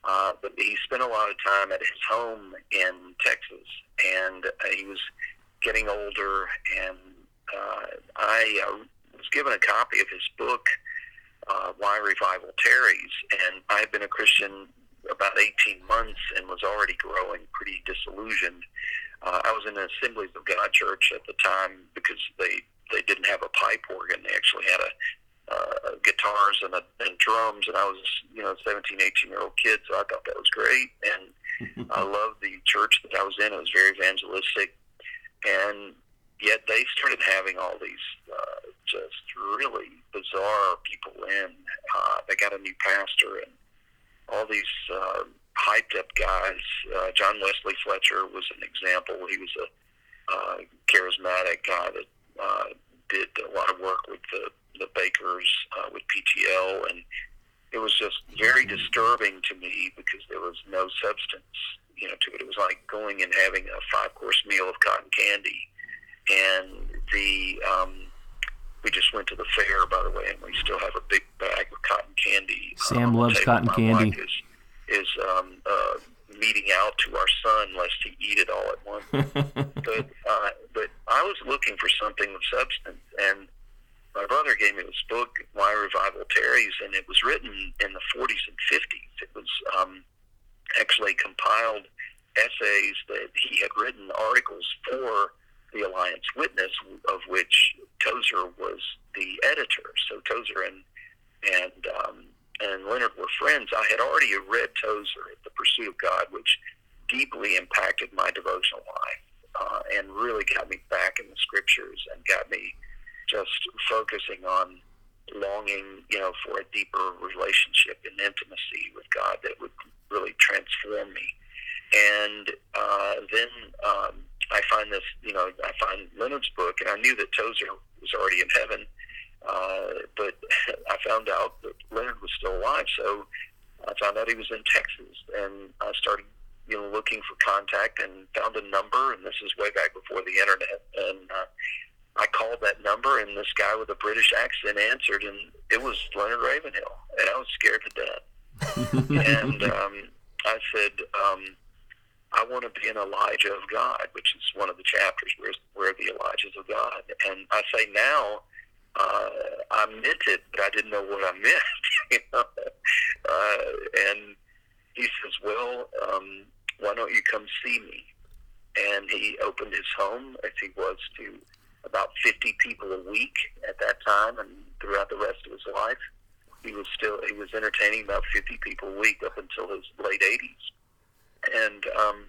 S3: Uh, but he spent a lot of time at his home in Texas, and uh, he was getting older. And uh, I uh, was given a copy of his book, uh, Why Revival Tarries, and I had been a Christian about 18 months and was already growing pretty disillusioned. Uh, I was in an Assemblies of God church at the time because they they didn't have a pipe organ. They actually had a uh, guitars and, a, and drums, and I was, you know, 17, 18 year old kid, so I thought that was great. And I loved the church that I was in. It was very evangelistic. And yet they started having all these uh, just really bizarre people in. Uh, they got a new pastor and all these uh, hyped up guys. Uh, John Wesley Fletcher was an example. He was a uh, charismatic guy that uh, did a lot of work with the the Bakkers uh, with PTL, and it was just very disturbing to me because there was no substance, you know, to it. It was like going and having a five course meal of cotton candy, and the um, we just went to the fair, by the way, and we still have a big bag of cotton candy.
S2: Sam loves cotton
S3: My
S2: candy.
S3: Is, is um, uh, meeting out to our son lest he eat it all at once. but uh, but I was looking for something of substance, and my brother gave me this book, Why Revival Tarries, and it was written in the 40s and 50s. It was um, actually compiled essays that he had written, articles for the Alliance Witness, of which Tozer was the editor. So Tozer and and um, and Leonard were friends. I had already read Tozer, The Pursuit of God, which deeply impacted my devotional life uh, and really got me back in the scriptures and got me just focusing on longing, you know, for a deeper relationship and intimacy with God that would really transform me. And uh, then um, I find this, you know, I find Leonard's book, and I knew that Tozer was already in heaven, uh, but I found out that Leonard was still alive. So I found out he was in Texas, and I started, you know, looking for contact and found a number, and this is way back before the internet, and uh, I called that number, and this guy with a British accent answered, and it was Leonard Ravenhill, and I was scared to death. and um, I said, um, I want to be an Elijah of God, which is one of the chapters where where the Elijahs of God. And I say now, uh, I meant it, but I didn't know what I meant. you know? uh, and he says, "Well, um, why don't you come see me?" And he opened his home as he was to about 50 people a week at that time, and throughout the rest of his life, he was still he was entertaining about 50 people a week up until his late 80s. And um,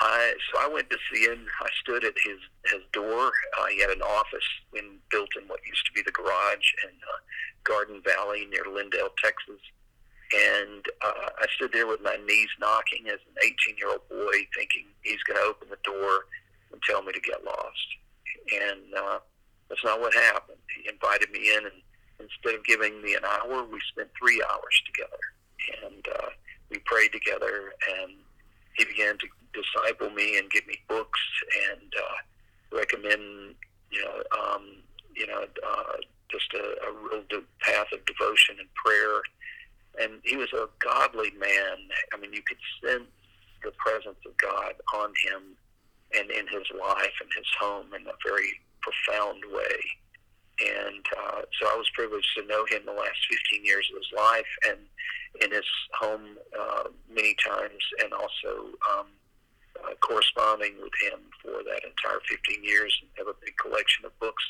S3: I so I went to see him. I stood at his his door. Uh, he had an office in built in what used to be the garage in uh, Garden Valley near Lindale, Texas. And uh, I stood there with my knees knocking as an 18 year old boy, thinking he's going to open the door and tell me to get lost and uh, that's not what happened. He invited me in, and instead of giving me an hour, we spent three hours together, and uh, we prayed together, and he began to disciple me and give me books and uh, recommend, you know, um, you know, uh, just a, a real de- path of devotion and prayer. And he was a godly man. I mean, you could sense the presence of God on him and in his life and his home in a very profound way. And uh, so I was privileged to know him the last 15 years of his life and in his home uh, many times, and also um, uh, corresponding with him for that entire 15 years and have a big collection of books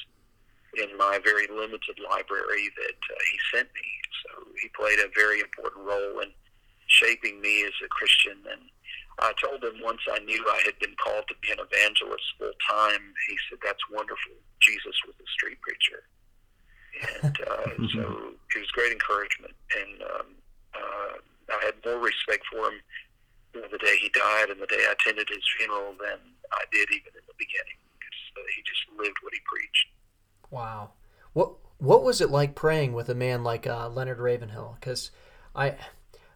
S3: in my very limited library that uh, he sent me. So he played a very important role in shaping me as a Christian. And I told him once I knew I had been called to be an evangelist full time, he said, That's wonderful. Jesus was a street preacher. And uh, so it was great encouragement. And um, uh, I had more respect for him the day he died and the day I attended his funeral than I did even in the beginning. Uh, he just lived what he preached.
S1: Wow. What what was it like praying with a man like uh, Leonard Ravenhill? Because I,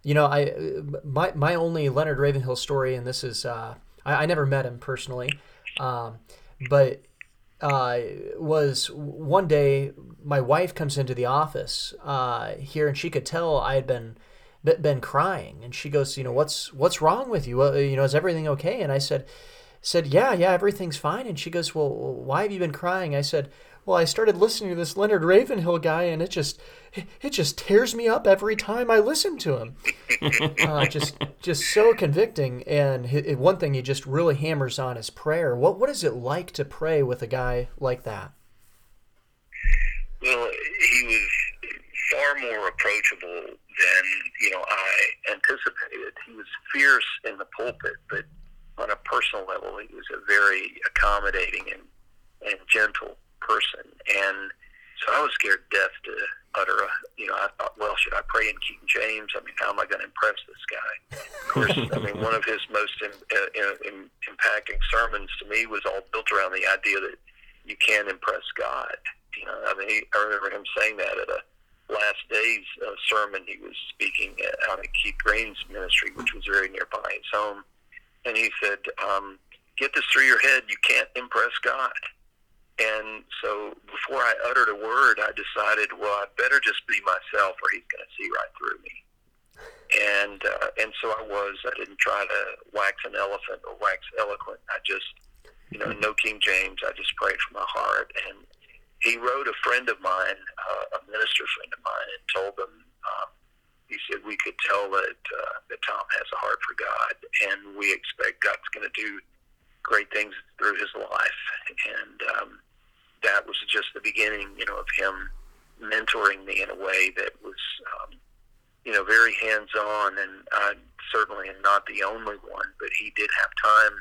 S1: you know, I my my only Leonard Ravenhill story, and this is uh, I, I never met him personally, um, but uh, was one day my wife comes into the office uh, here, and she could tell I had been been crying, and she goes, you know, what's what's wrong with you? you know, is everything okay? And I said, said, yeah, yeah, everything's fine. And she goes, well, why have you been crying? I said, well, I started listening to this Leonard Ravenhill guy, and it just it just tears me up every time I listen to him. uh, just just so convicting. And one thing he just really hammers on is prayer. What what is it like to pray with a guy like that?
S3: Well, he was far more approachable than you know I anticipated. He was fierce in the pulpit, but on a personal level, he was a very accommodating and and gentle person. And so I was scared to death to utter a, you know, I thought, well, should I pray in King James? I mean, how am I going to impress this guy? Of course, I mean, one of his most in, uh, in, impacting sermons to me was all built around the idea that you can impress God. You know, I mean, he, I remember him saying that at a last days uh, sermon he was speaking at, out at Keith Green's ministry, which was very nearby his home. And he said, um, get this through your head, you can't impress God. And so before I uttered a word, I decided, well, I better just be myself, or he's going to see right through me. And uh, and so I was. I didn't try to wax an elephant or wax eloquent. I just, you know, no King James. I just prayed from my heart. And he wrote a friend of mine, uh, a minister friend of mine, and told him. Um, he said we could tell that uh, that Tom has a heart for God, and we expect God's going to do great things through his life. And um, that was just the beginning, you know, of him mentoring me in a way that was, um, you know, very hands-on. And I certainly am not the only one, but he did have time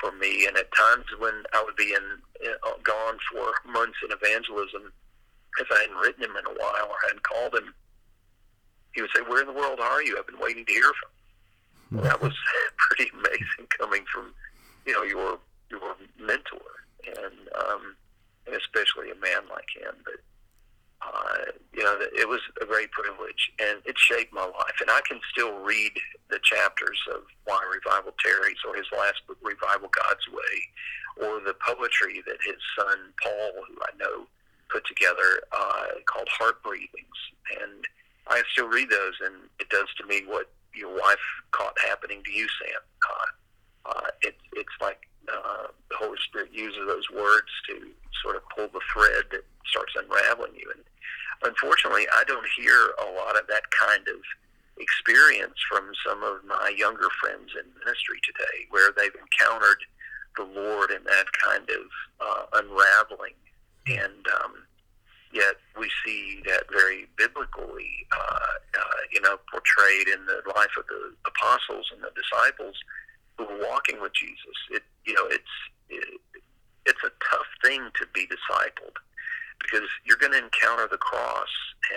S3: for me. And at times when I would be in, uh, gone for months in evangelism, if I hadn't written him in a while or hadn't called him, he would say, "Where in the world are you? I've been waiting to hear from." You. Well, that was pretty amazing coming from, you know, your your mentor, and um, and especially a man like him. But uh, you know, it was a great privilege, and it shaped my life. And I can still read the chapters of Why Revival Tarries, or his last book, Revival God's Way, or the poetry that his son Paul, who I know, put together uh, called Heart Breathings. And I still read those, and it does to me what your wife caught happening to you, Sam. Uh, uh, it, it's like uh, the Holy Spirit uses those words to sort of pull the thread that starts unraveling you. And unfortunately, I don't hear a lot of that kind of experience from some of my younger friends in ministry today, where they've encountered the Lord in that kind of uh, unraveling. And um, yet we see that very biblically, uh, uh, you know, portrayed in the life of the apostles and the disciples walking with Jesus. It, you know, it's it, it's a tough thing to be discipled because you're going to encounter the cross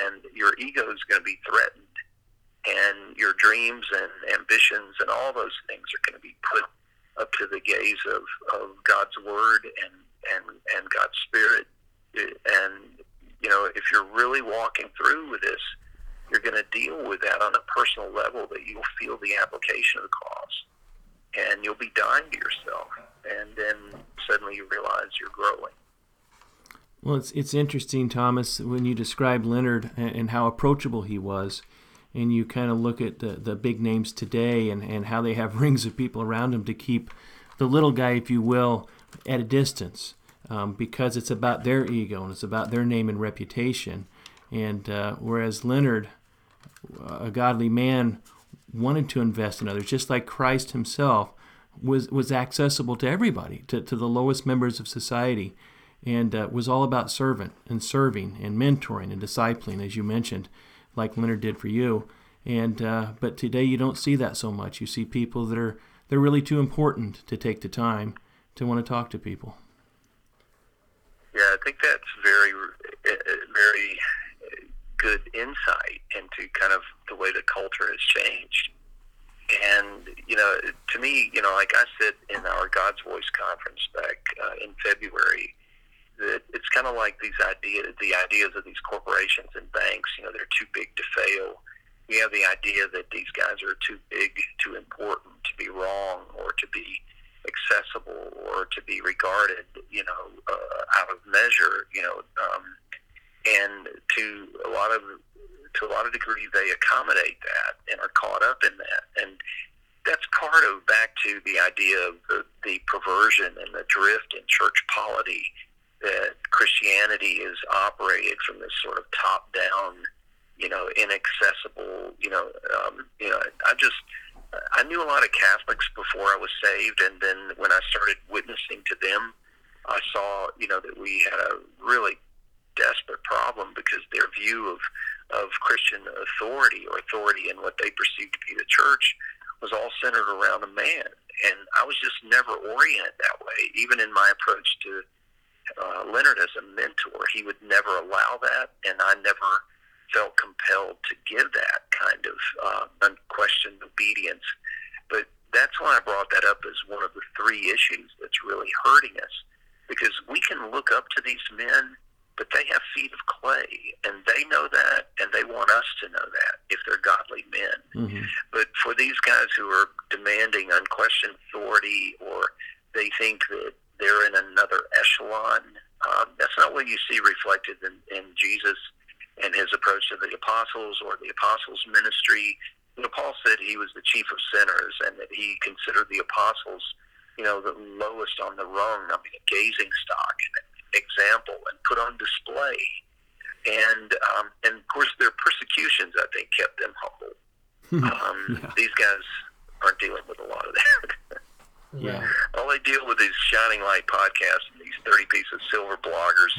S3: and your ego is going to be threatened and your dreams and ambitions and all those things are going to be put up to the gaze of, of God's word and, and, and God's spirit. And, you know, if you're really walking through with this, you're going to deal with that on a personal level that you'll feel the application of the cross and you'll be dying to yourself. And then suddenly you realize you're growing.
S2: Well, it's it's interesting, Thomas, when you describe Leonard and, and how approachable he was, and you kind of look at the, the big names today and, and how they have rings of people around them to keep the little guy, if you will, at a distance, um, because it's about their ego and it's about their name and reputation. And uh, whereas Leonard, a godly man, wanted to invest in others, just like Christ himself was was accessible to everybody, to, to the lowest members of society, and uh, was all about servant and serving and mentoring and discipling, as you mentioned, like Leonard did for you. And uh, but today you don't see that so much. You see people that are they're really too important to take the time to want to talk to people.
S3: Yeah, I think that's very very good insight into kind of the way the culture has changed. And you know, to me, you know, like I said in our God's Voice conference back uh, in February, that it's kind of like these ideas, the ideas of these corporations and banks. You know, they're too big to fail. We have the idea that these guys are too big, too important to be wrong, or to be accessible, or to be regarded, you know, uh, out of measure. You know, um, and to a lot of to a lot of degree they accommodate that and are caught up in that. And that's part of back to the idea of the, the perversion and the drift in church polity that Christianity is operated from this sort of top down, you know, inaccessible, you know, um, you know, I just I knew a lot of Catholics before I was saved, and then when I started witnessing to them, I saw, you know, that we had a really desperate problem because their view of of Christian authority or authority in what they perceived to be the church was all centered around a man. And I was just never oriented that way. Even in my approach to uh, Leonard as a mentor, he would never allow that, and I never felt compelled to give that kind of uh, unquestioned obedience. But that's why I brought that up as one of the three issues that's really hurting us, because we can look up to these men but they have feet of clay, and they know that, and they want us to know that if they're godly men. Mm-hmm. But for these guys who are demanding unquestioned authority, or they think that they're in another echelon, um, that's not what you see reflected in, in Jesus and his approach to the apostles or the apostles' ministry. You know, Paul said he was the chief of sinners, and that he considered the apostles, you know, the lowest on the rung. I mean, a gazing stock. And example and put on display. And um, and of course, their persecutions, I think, kept them humble. Um, yeah. These guys aren't dealing with a lot of that.
S1: yeah.
S3: All they deal with is shining light podcasts and these thirty piece of silver bloggers,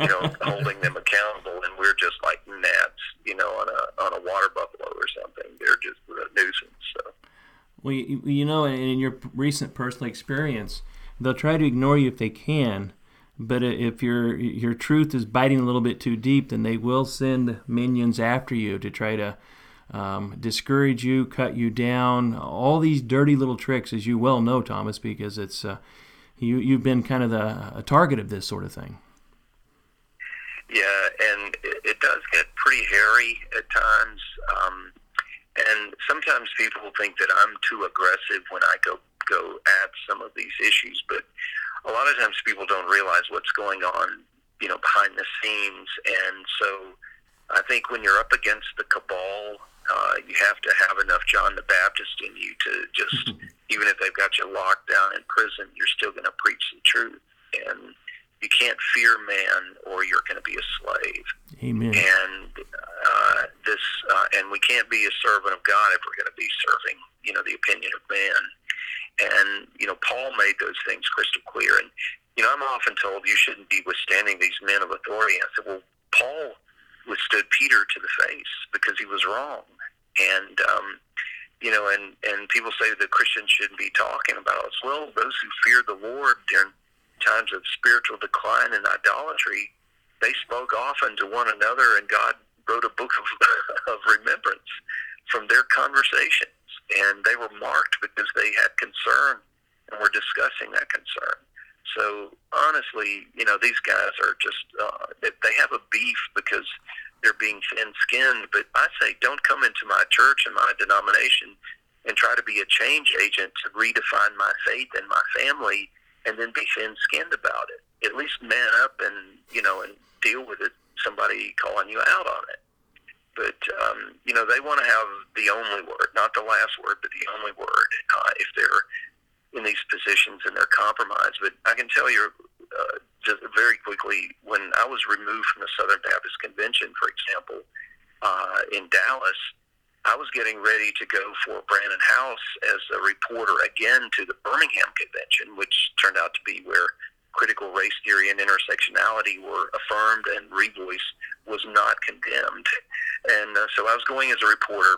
S3: you know, holding them accountable, and we're just like gnats, you know, on a on a water buffalo or something. They're just a nuisance. So.
S2: Well, you, you know, in your recent personal experience, they'll try to ignore you if they can, but if your your truth is biting a little bit too deep, then they will send minions after you to try to um, discourage you, cut you down. All these dirty little tricks, as you well know, Thomas, because it's uh, you you've been kind of the a target of this sort of thing.
S3: Yeah, and it, it does get pretty hairy at times. Um, and sometimes people think that I'm too aggressive when I go go at some of these issues, but a lot of times people don't realize what's going on, you know, behind the scenes. And so I think when you're up against the cabal, uh, you have to have enough John the Baptist in you to just, even if they've got you locked down in prison, you're still going to preach the truth. And you can't fear man or you're going to be a slave.
S2: Amen.
S3: And uh, this, uh, and we can't be a servant of God if we're going to be serving, you know, the opinion of man. And, you know, Paul made those things crystal clear. And, you know, I'm often told you shouldn't be withstanding these men of authority. I said, well, Paul withstood Peter to the face because he was wrong. And, um, you know, and, and people say that Christians shouldn't be talking about us. Well, those who fear the Lord during times of spiritual decline and idolatry, they spoke often to one another, and God wrote a book of, of remembrance from their conversation and they were marked because they had concern and were discussing that concern. So honestly, you know, these guys are just uh, they have a beef because they're being thin-skinned. But I say, don't come into my church and my denomination and try to be a change agent to redefine my faith and my family, and then be thin-skinned about it. At least man up and you know and deal with it. Somebody calling you out on it. But um, you know they want to have the only word, not the last word, but the only word. Uh, if they're in these positions and they're compromised. But I can tell you uh, just very quickly when I was removed from the Southern Baptist Convention, for example, uh, in Dallas. I was getting ready to go for Brannon Howse as a reporter again to the Birmingham Convention, which turned out to be where critical race theory and intersectionality were affirmed and Revoice was not condemned. And uh, so I was going as a reporter.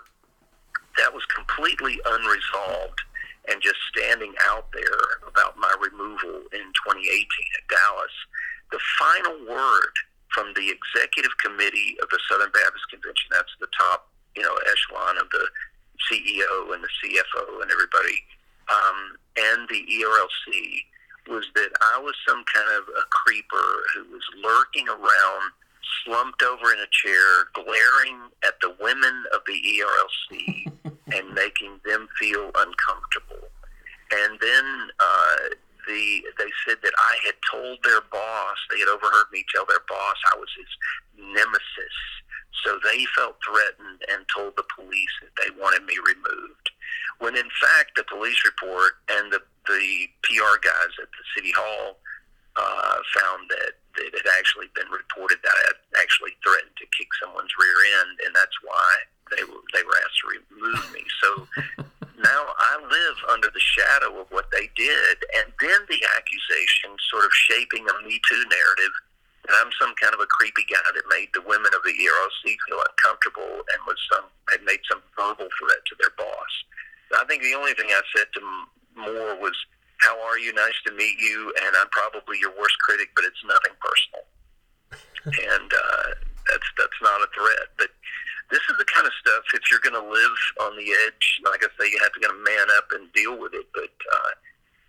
S3: That was completely unresolved and just standing out there about my removal in 2018 at Dallas. The final word from the executive committee of the Southern Baptist Convention, that's the top you know echelon of the CEO and the CFO and everybody, um, and the ERLC was that I was some kind of a creeper who was lurking around, slumped over in a chair, glaring at the women of the ERLC and making them feel uncomfortable. And then uh, the they said that I had told their boss, they had overheard me tell their boss I was his nemesis so they felt threatened and told the police that they wanted me removed. When in fact, the police report and the, the PR guys at the city hall uh, found that, that it had actually been reported that I had actually threatened to kick someone's rear end, and that's why they were, they were asked to remove me. So now I live under the shadow of what they did, and then the accusation sort of shaping a Me Too narrative and I'm some kind of a creepy guy that made the women of the ERLC feel uncomfortable and was some had made some verbal threat to their boss. I think the only thing I said to Moore was, "How are you? Nice to meet you." And I'm probably your worst critic, but it's nothing personal. and uh, that's that's not a threat. But this is the kind of stuff. If you're going to live on the edge, like I say, you have to kind of man up and deal with it. But uh,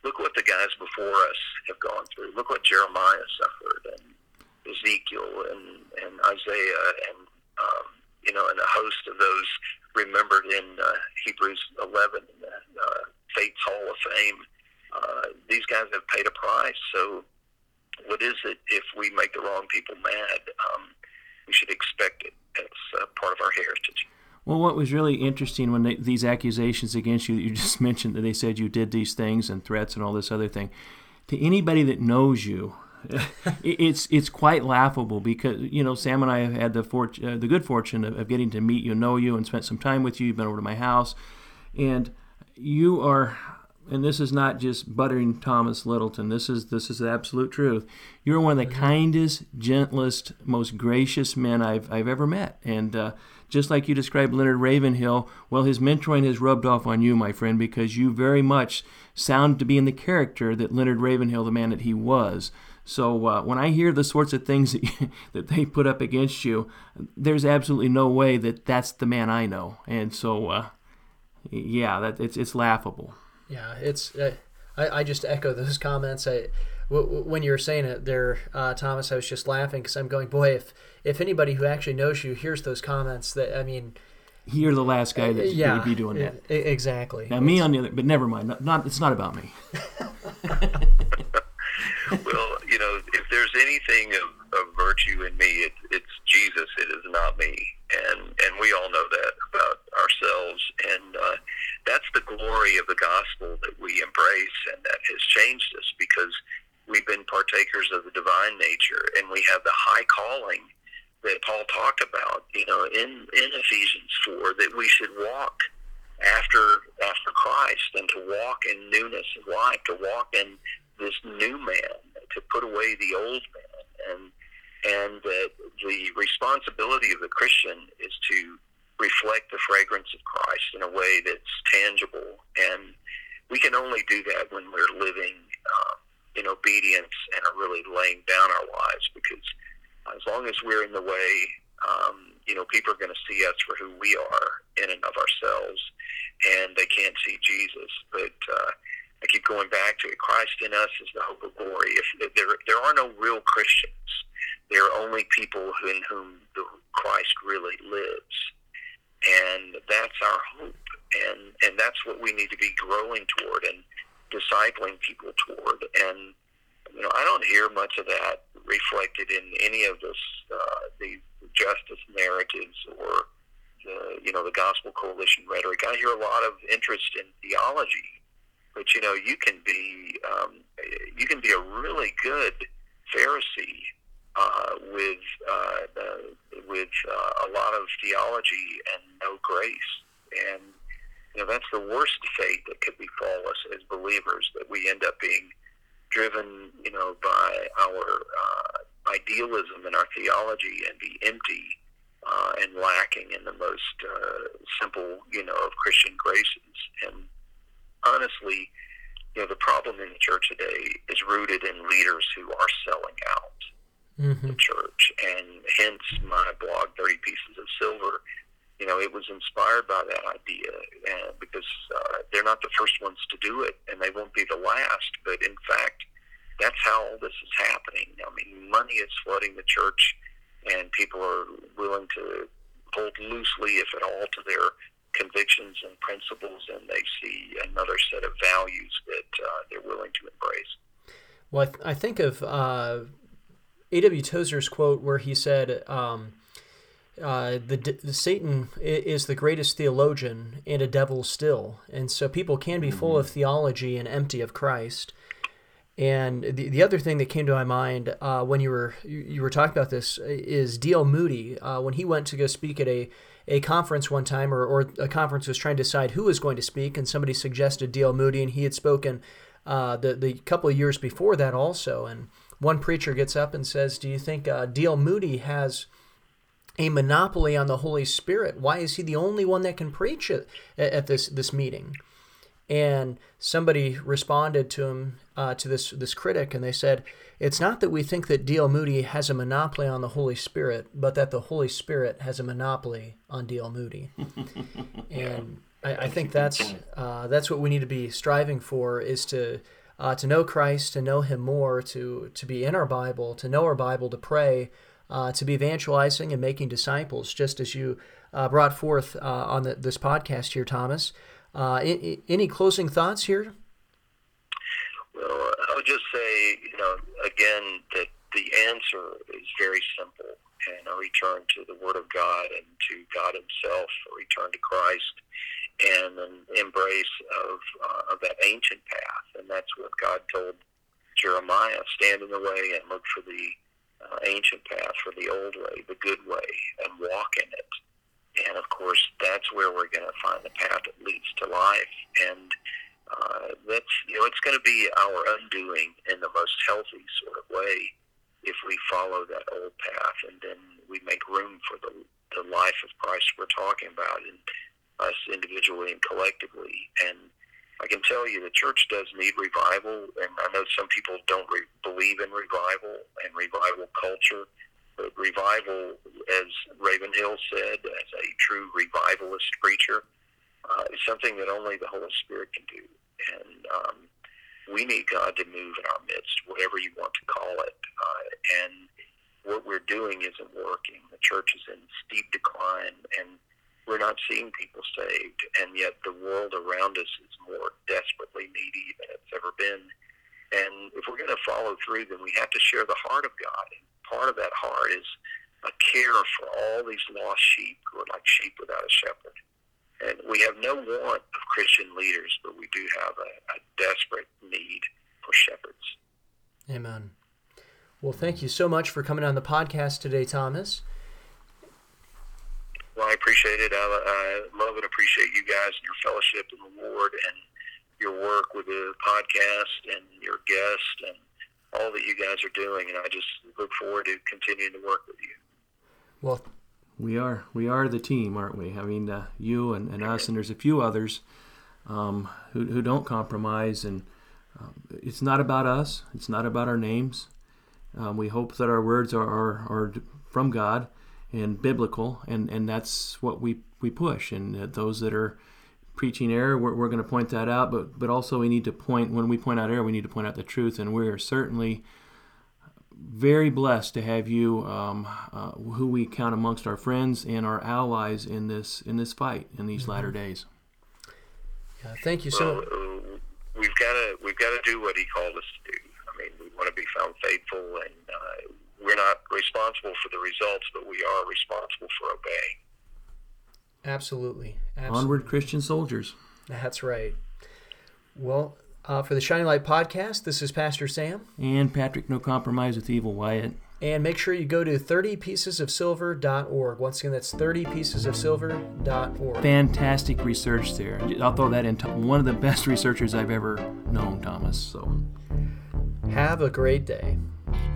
S3: look what the guys before us have gone through. Look what Jeremiah suffered, and Ezekiel and, and Isaiah and um, you know and a host of those remembered in uh, Hebrews 11 in the uh, Faith's Hall of Fame. Uh, these guys have paid a price. So what is it if we make the wrong people mad? Um, we should expect it. as part of our heritage.
S2: Well, what was really interesting when they, these accusations against you that you just mentioned that they said you did these things and threats and all this other thing, to anybody that knows you, it's it's quite laughable because you know Sam and I have had the fort- uh, the good fortune of, of, getting to meet you, know you, and spent some time with you. You've been over to my house, and you are. And this is not just buttering Thomas Littleton. This is this is the absolute truth. You're one of the mm-hmm. kindest, gentlest, most gracious men I've I've ever met. And uh, just like you described Leonard Ravenhill, well, his mentoring has rubbed off on you, my friend, because you very much sound to be in the character that Leonard Ravenhill, the man that he was. So uh, when I hear the sorts of things that, you, that they put up against you, there's absolutely no way that that's the man I know. And so, uh, yeah, that it's it's laughable.
S1: Yeah, it's uh, I, I just echo those comments. I when you were saying it there, uh, Thomas, I was just laughing because I'm going, boy, if if anybody who actually knows you hears those comments, that I mean.
S2: You're the last guy that yeah, would be doing that.
S1: Exactly.
S2: Now, me on the other, but never mind. Not, not it's not about me.
S3: well, you know, if there's anything of, of virtue in me, it, it's Jesus. It is not me, and and we all know that about ourselves. And uh, that's the glory of the gospel that we embrace, and that has changed us because we've been partakers of the divine nature, and we have the high calling that Paul talked about. You know, in in Ephesians four, that we should walk after after Christ and to walk in newness of life, to walk in this new man, to put away the old man, and and that the responsibility of the Christian is to reflect the fragrance of Christ in a way that's tangible, and we can only do that when we're living um, in obedience and are really laying down our lives. Because as long as we're in the way, um, you know, people are going to see us for who we are in and of ourselves, and they can't see Jesus. But uh, I keep going back to it. Christ in us is the hope of glory. If there, there are no real Christians, there are only people in whom the Christ really lives, and that's our hope. and and that's what we need to be growing toward and discipling people toward. And you know, I don't hear much of that reflected in any of this uh, the justice narratives or the you know the gospel coalition rhetoric. I hear a lot of interest in theology, but you know you can be um, you can be a really good Pharisee uh, with uh, the, with uh, a lot of theology and no grace, and you know that's the worst fate that could befall us as believers that we end up being driven, you know, by our uh, idealism and our theology and be empty uh, and lacking in the most uh, simple, you know, of Christian graces. And honestly, you know, the problem in the church today is rooted in leaders who are selling out mm-hmm. the church, and hence my blog, Thirty Pieces of Silver. You know, it was inspired by that idea, and because uh, they're not the first ones to do it, and they won't be the last. But in fact, that's how all this is happening. I mean, money is flooding the church, and people are willing to hold loosely, if at all, to their convictions and principles, and they see another set of values that uh, they're willing to embrace.
S1: Well, I, th- I think of uh, A.W. Tozer's quote where he said, um, uh, the, the, Satan is the greatest theologian and a devil still, and so people can be full of mm-hmm. theology and empty of Christ. And the, the other thing that came to my mind uh, when you were you, you, were talking about this is D.L. Moody uh, when he went to go speak at a a conference one time, or, or a conference was trying to decide who was going to speak, and somebody suggested D.L. Moody, and he had spoken uh, the the couple of years before that also. And one preacher gets up and says, "Do you think uh, D.L. Moody has?" a monopoly on the Holy Spirit. Why is he the only one that can preach at, at this this meeting? And somebody responded to him uh, to this this critic, and they said, "It's not that we think that D.L. Moody has a monopoly on the Holy Spirit, but that the Holy Spirit has a monopoly on D.L. Moody." and I, I, think that's uh, that's what we need to be striving for is to uh, to know Christ, to know Him more, to to be in our Bible, to know our Bible, to pray, uh, to be evangelizing and making disciples, just as you uh, brought forth uh, on the, this podcast here, Thomas. Uh, any, any closing thoughts here?
S3: Well, I would just say, you know, again, that the answer is very simple and a return to the Word of God and to God Himself, a return to Christ, and an embrace of, uh, of that ancient path. And that's what God told Jeremiah stand in the way and look for the uh, ancient path, for the old way, the good way, and walk in it. And of course, that's where we're going to find the path that leads to life. And uh, that's you know, it's going to be our undoing in the most healthy sort of way if we follow that old path, and then we make room for the the life of Christ we're talking about, and us individually and collectively. And I can tell you, the church does need revival, and I know some people don't re- believe in revival and revival culture but revival, as Ravenhill said, as a true revivalist preacher, uh, is something that only the Holy Spirit can do. And um, we need God to move in our midst, whatever you want to call it. Uh, and what we're doing isn't working. The church is in steep decline, and we're not seeing people saved. And yet the world around us is more desperately needy than it's ever been. And if we're going to follow through, then we have to share the heart of God. And part of that heart is a care for all these lost sheep who are like sheep without a shepherd. And we have no want of Christian leaders, but we do have a, a desperate need for shepherds.
S1: Amen. Well, thank you so much for coming on the podcast today, Thomas.
S3: Well, I appreciate it. I, I love and appreciate you guys and your fellowship in the Lord and your work with the podcast and your guest and all that you guys are doing, and I just look forward to continuing to work with you.
S1: Well,
S2: we are we are the team, aren't we? I mean, uh, you and, and us, and there's a few others um, who who don't compromise, and uh, it's not about us. It's not about our names. Um, we hope that our words are, are, are from God and biblical, and, and that's what we, we push. And uh, those that are preaching error, we're, we're going to point that out. But but also we need to point when we point out error, we need to point out the truth. And we are certainly very blessed to have you, um, uh, who we count amongst our friends and our allies in this in this fight in these mm-hmm. latter days.
S1: Yeah, thank you so.
S3: Well, uh, we've got to we've got to do what he called us to do. I mean, we want to be found faithful, and uh, we're not responsible for the results, but we are responsible for obeying.
S1: Absolutely. Absolutely.
S2: Onward, Christian soldiers.
S1: That's right. Well, uh, for the Shining Light podcast, this is Pastor Sam.
S2: And Patrick, no compromise with evil, Wyett.
S1: And make sure you go to 30piecesofsilver.org. Once again, that's 30piecesofsilver.org.
S2: Fantastic research there. I'll throw that in. One of the best researchers I've ever known, Thomas. So,
S1: have a great day.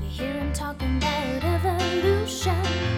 S4: You hear him talking about evolution.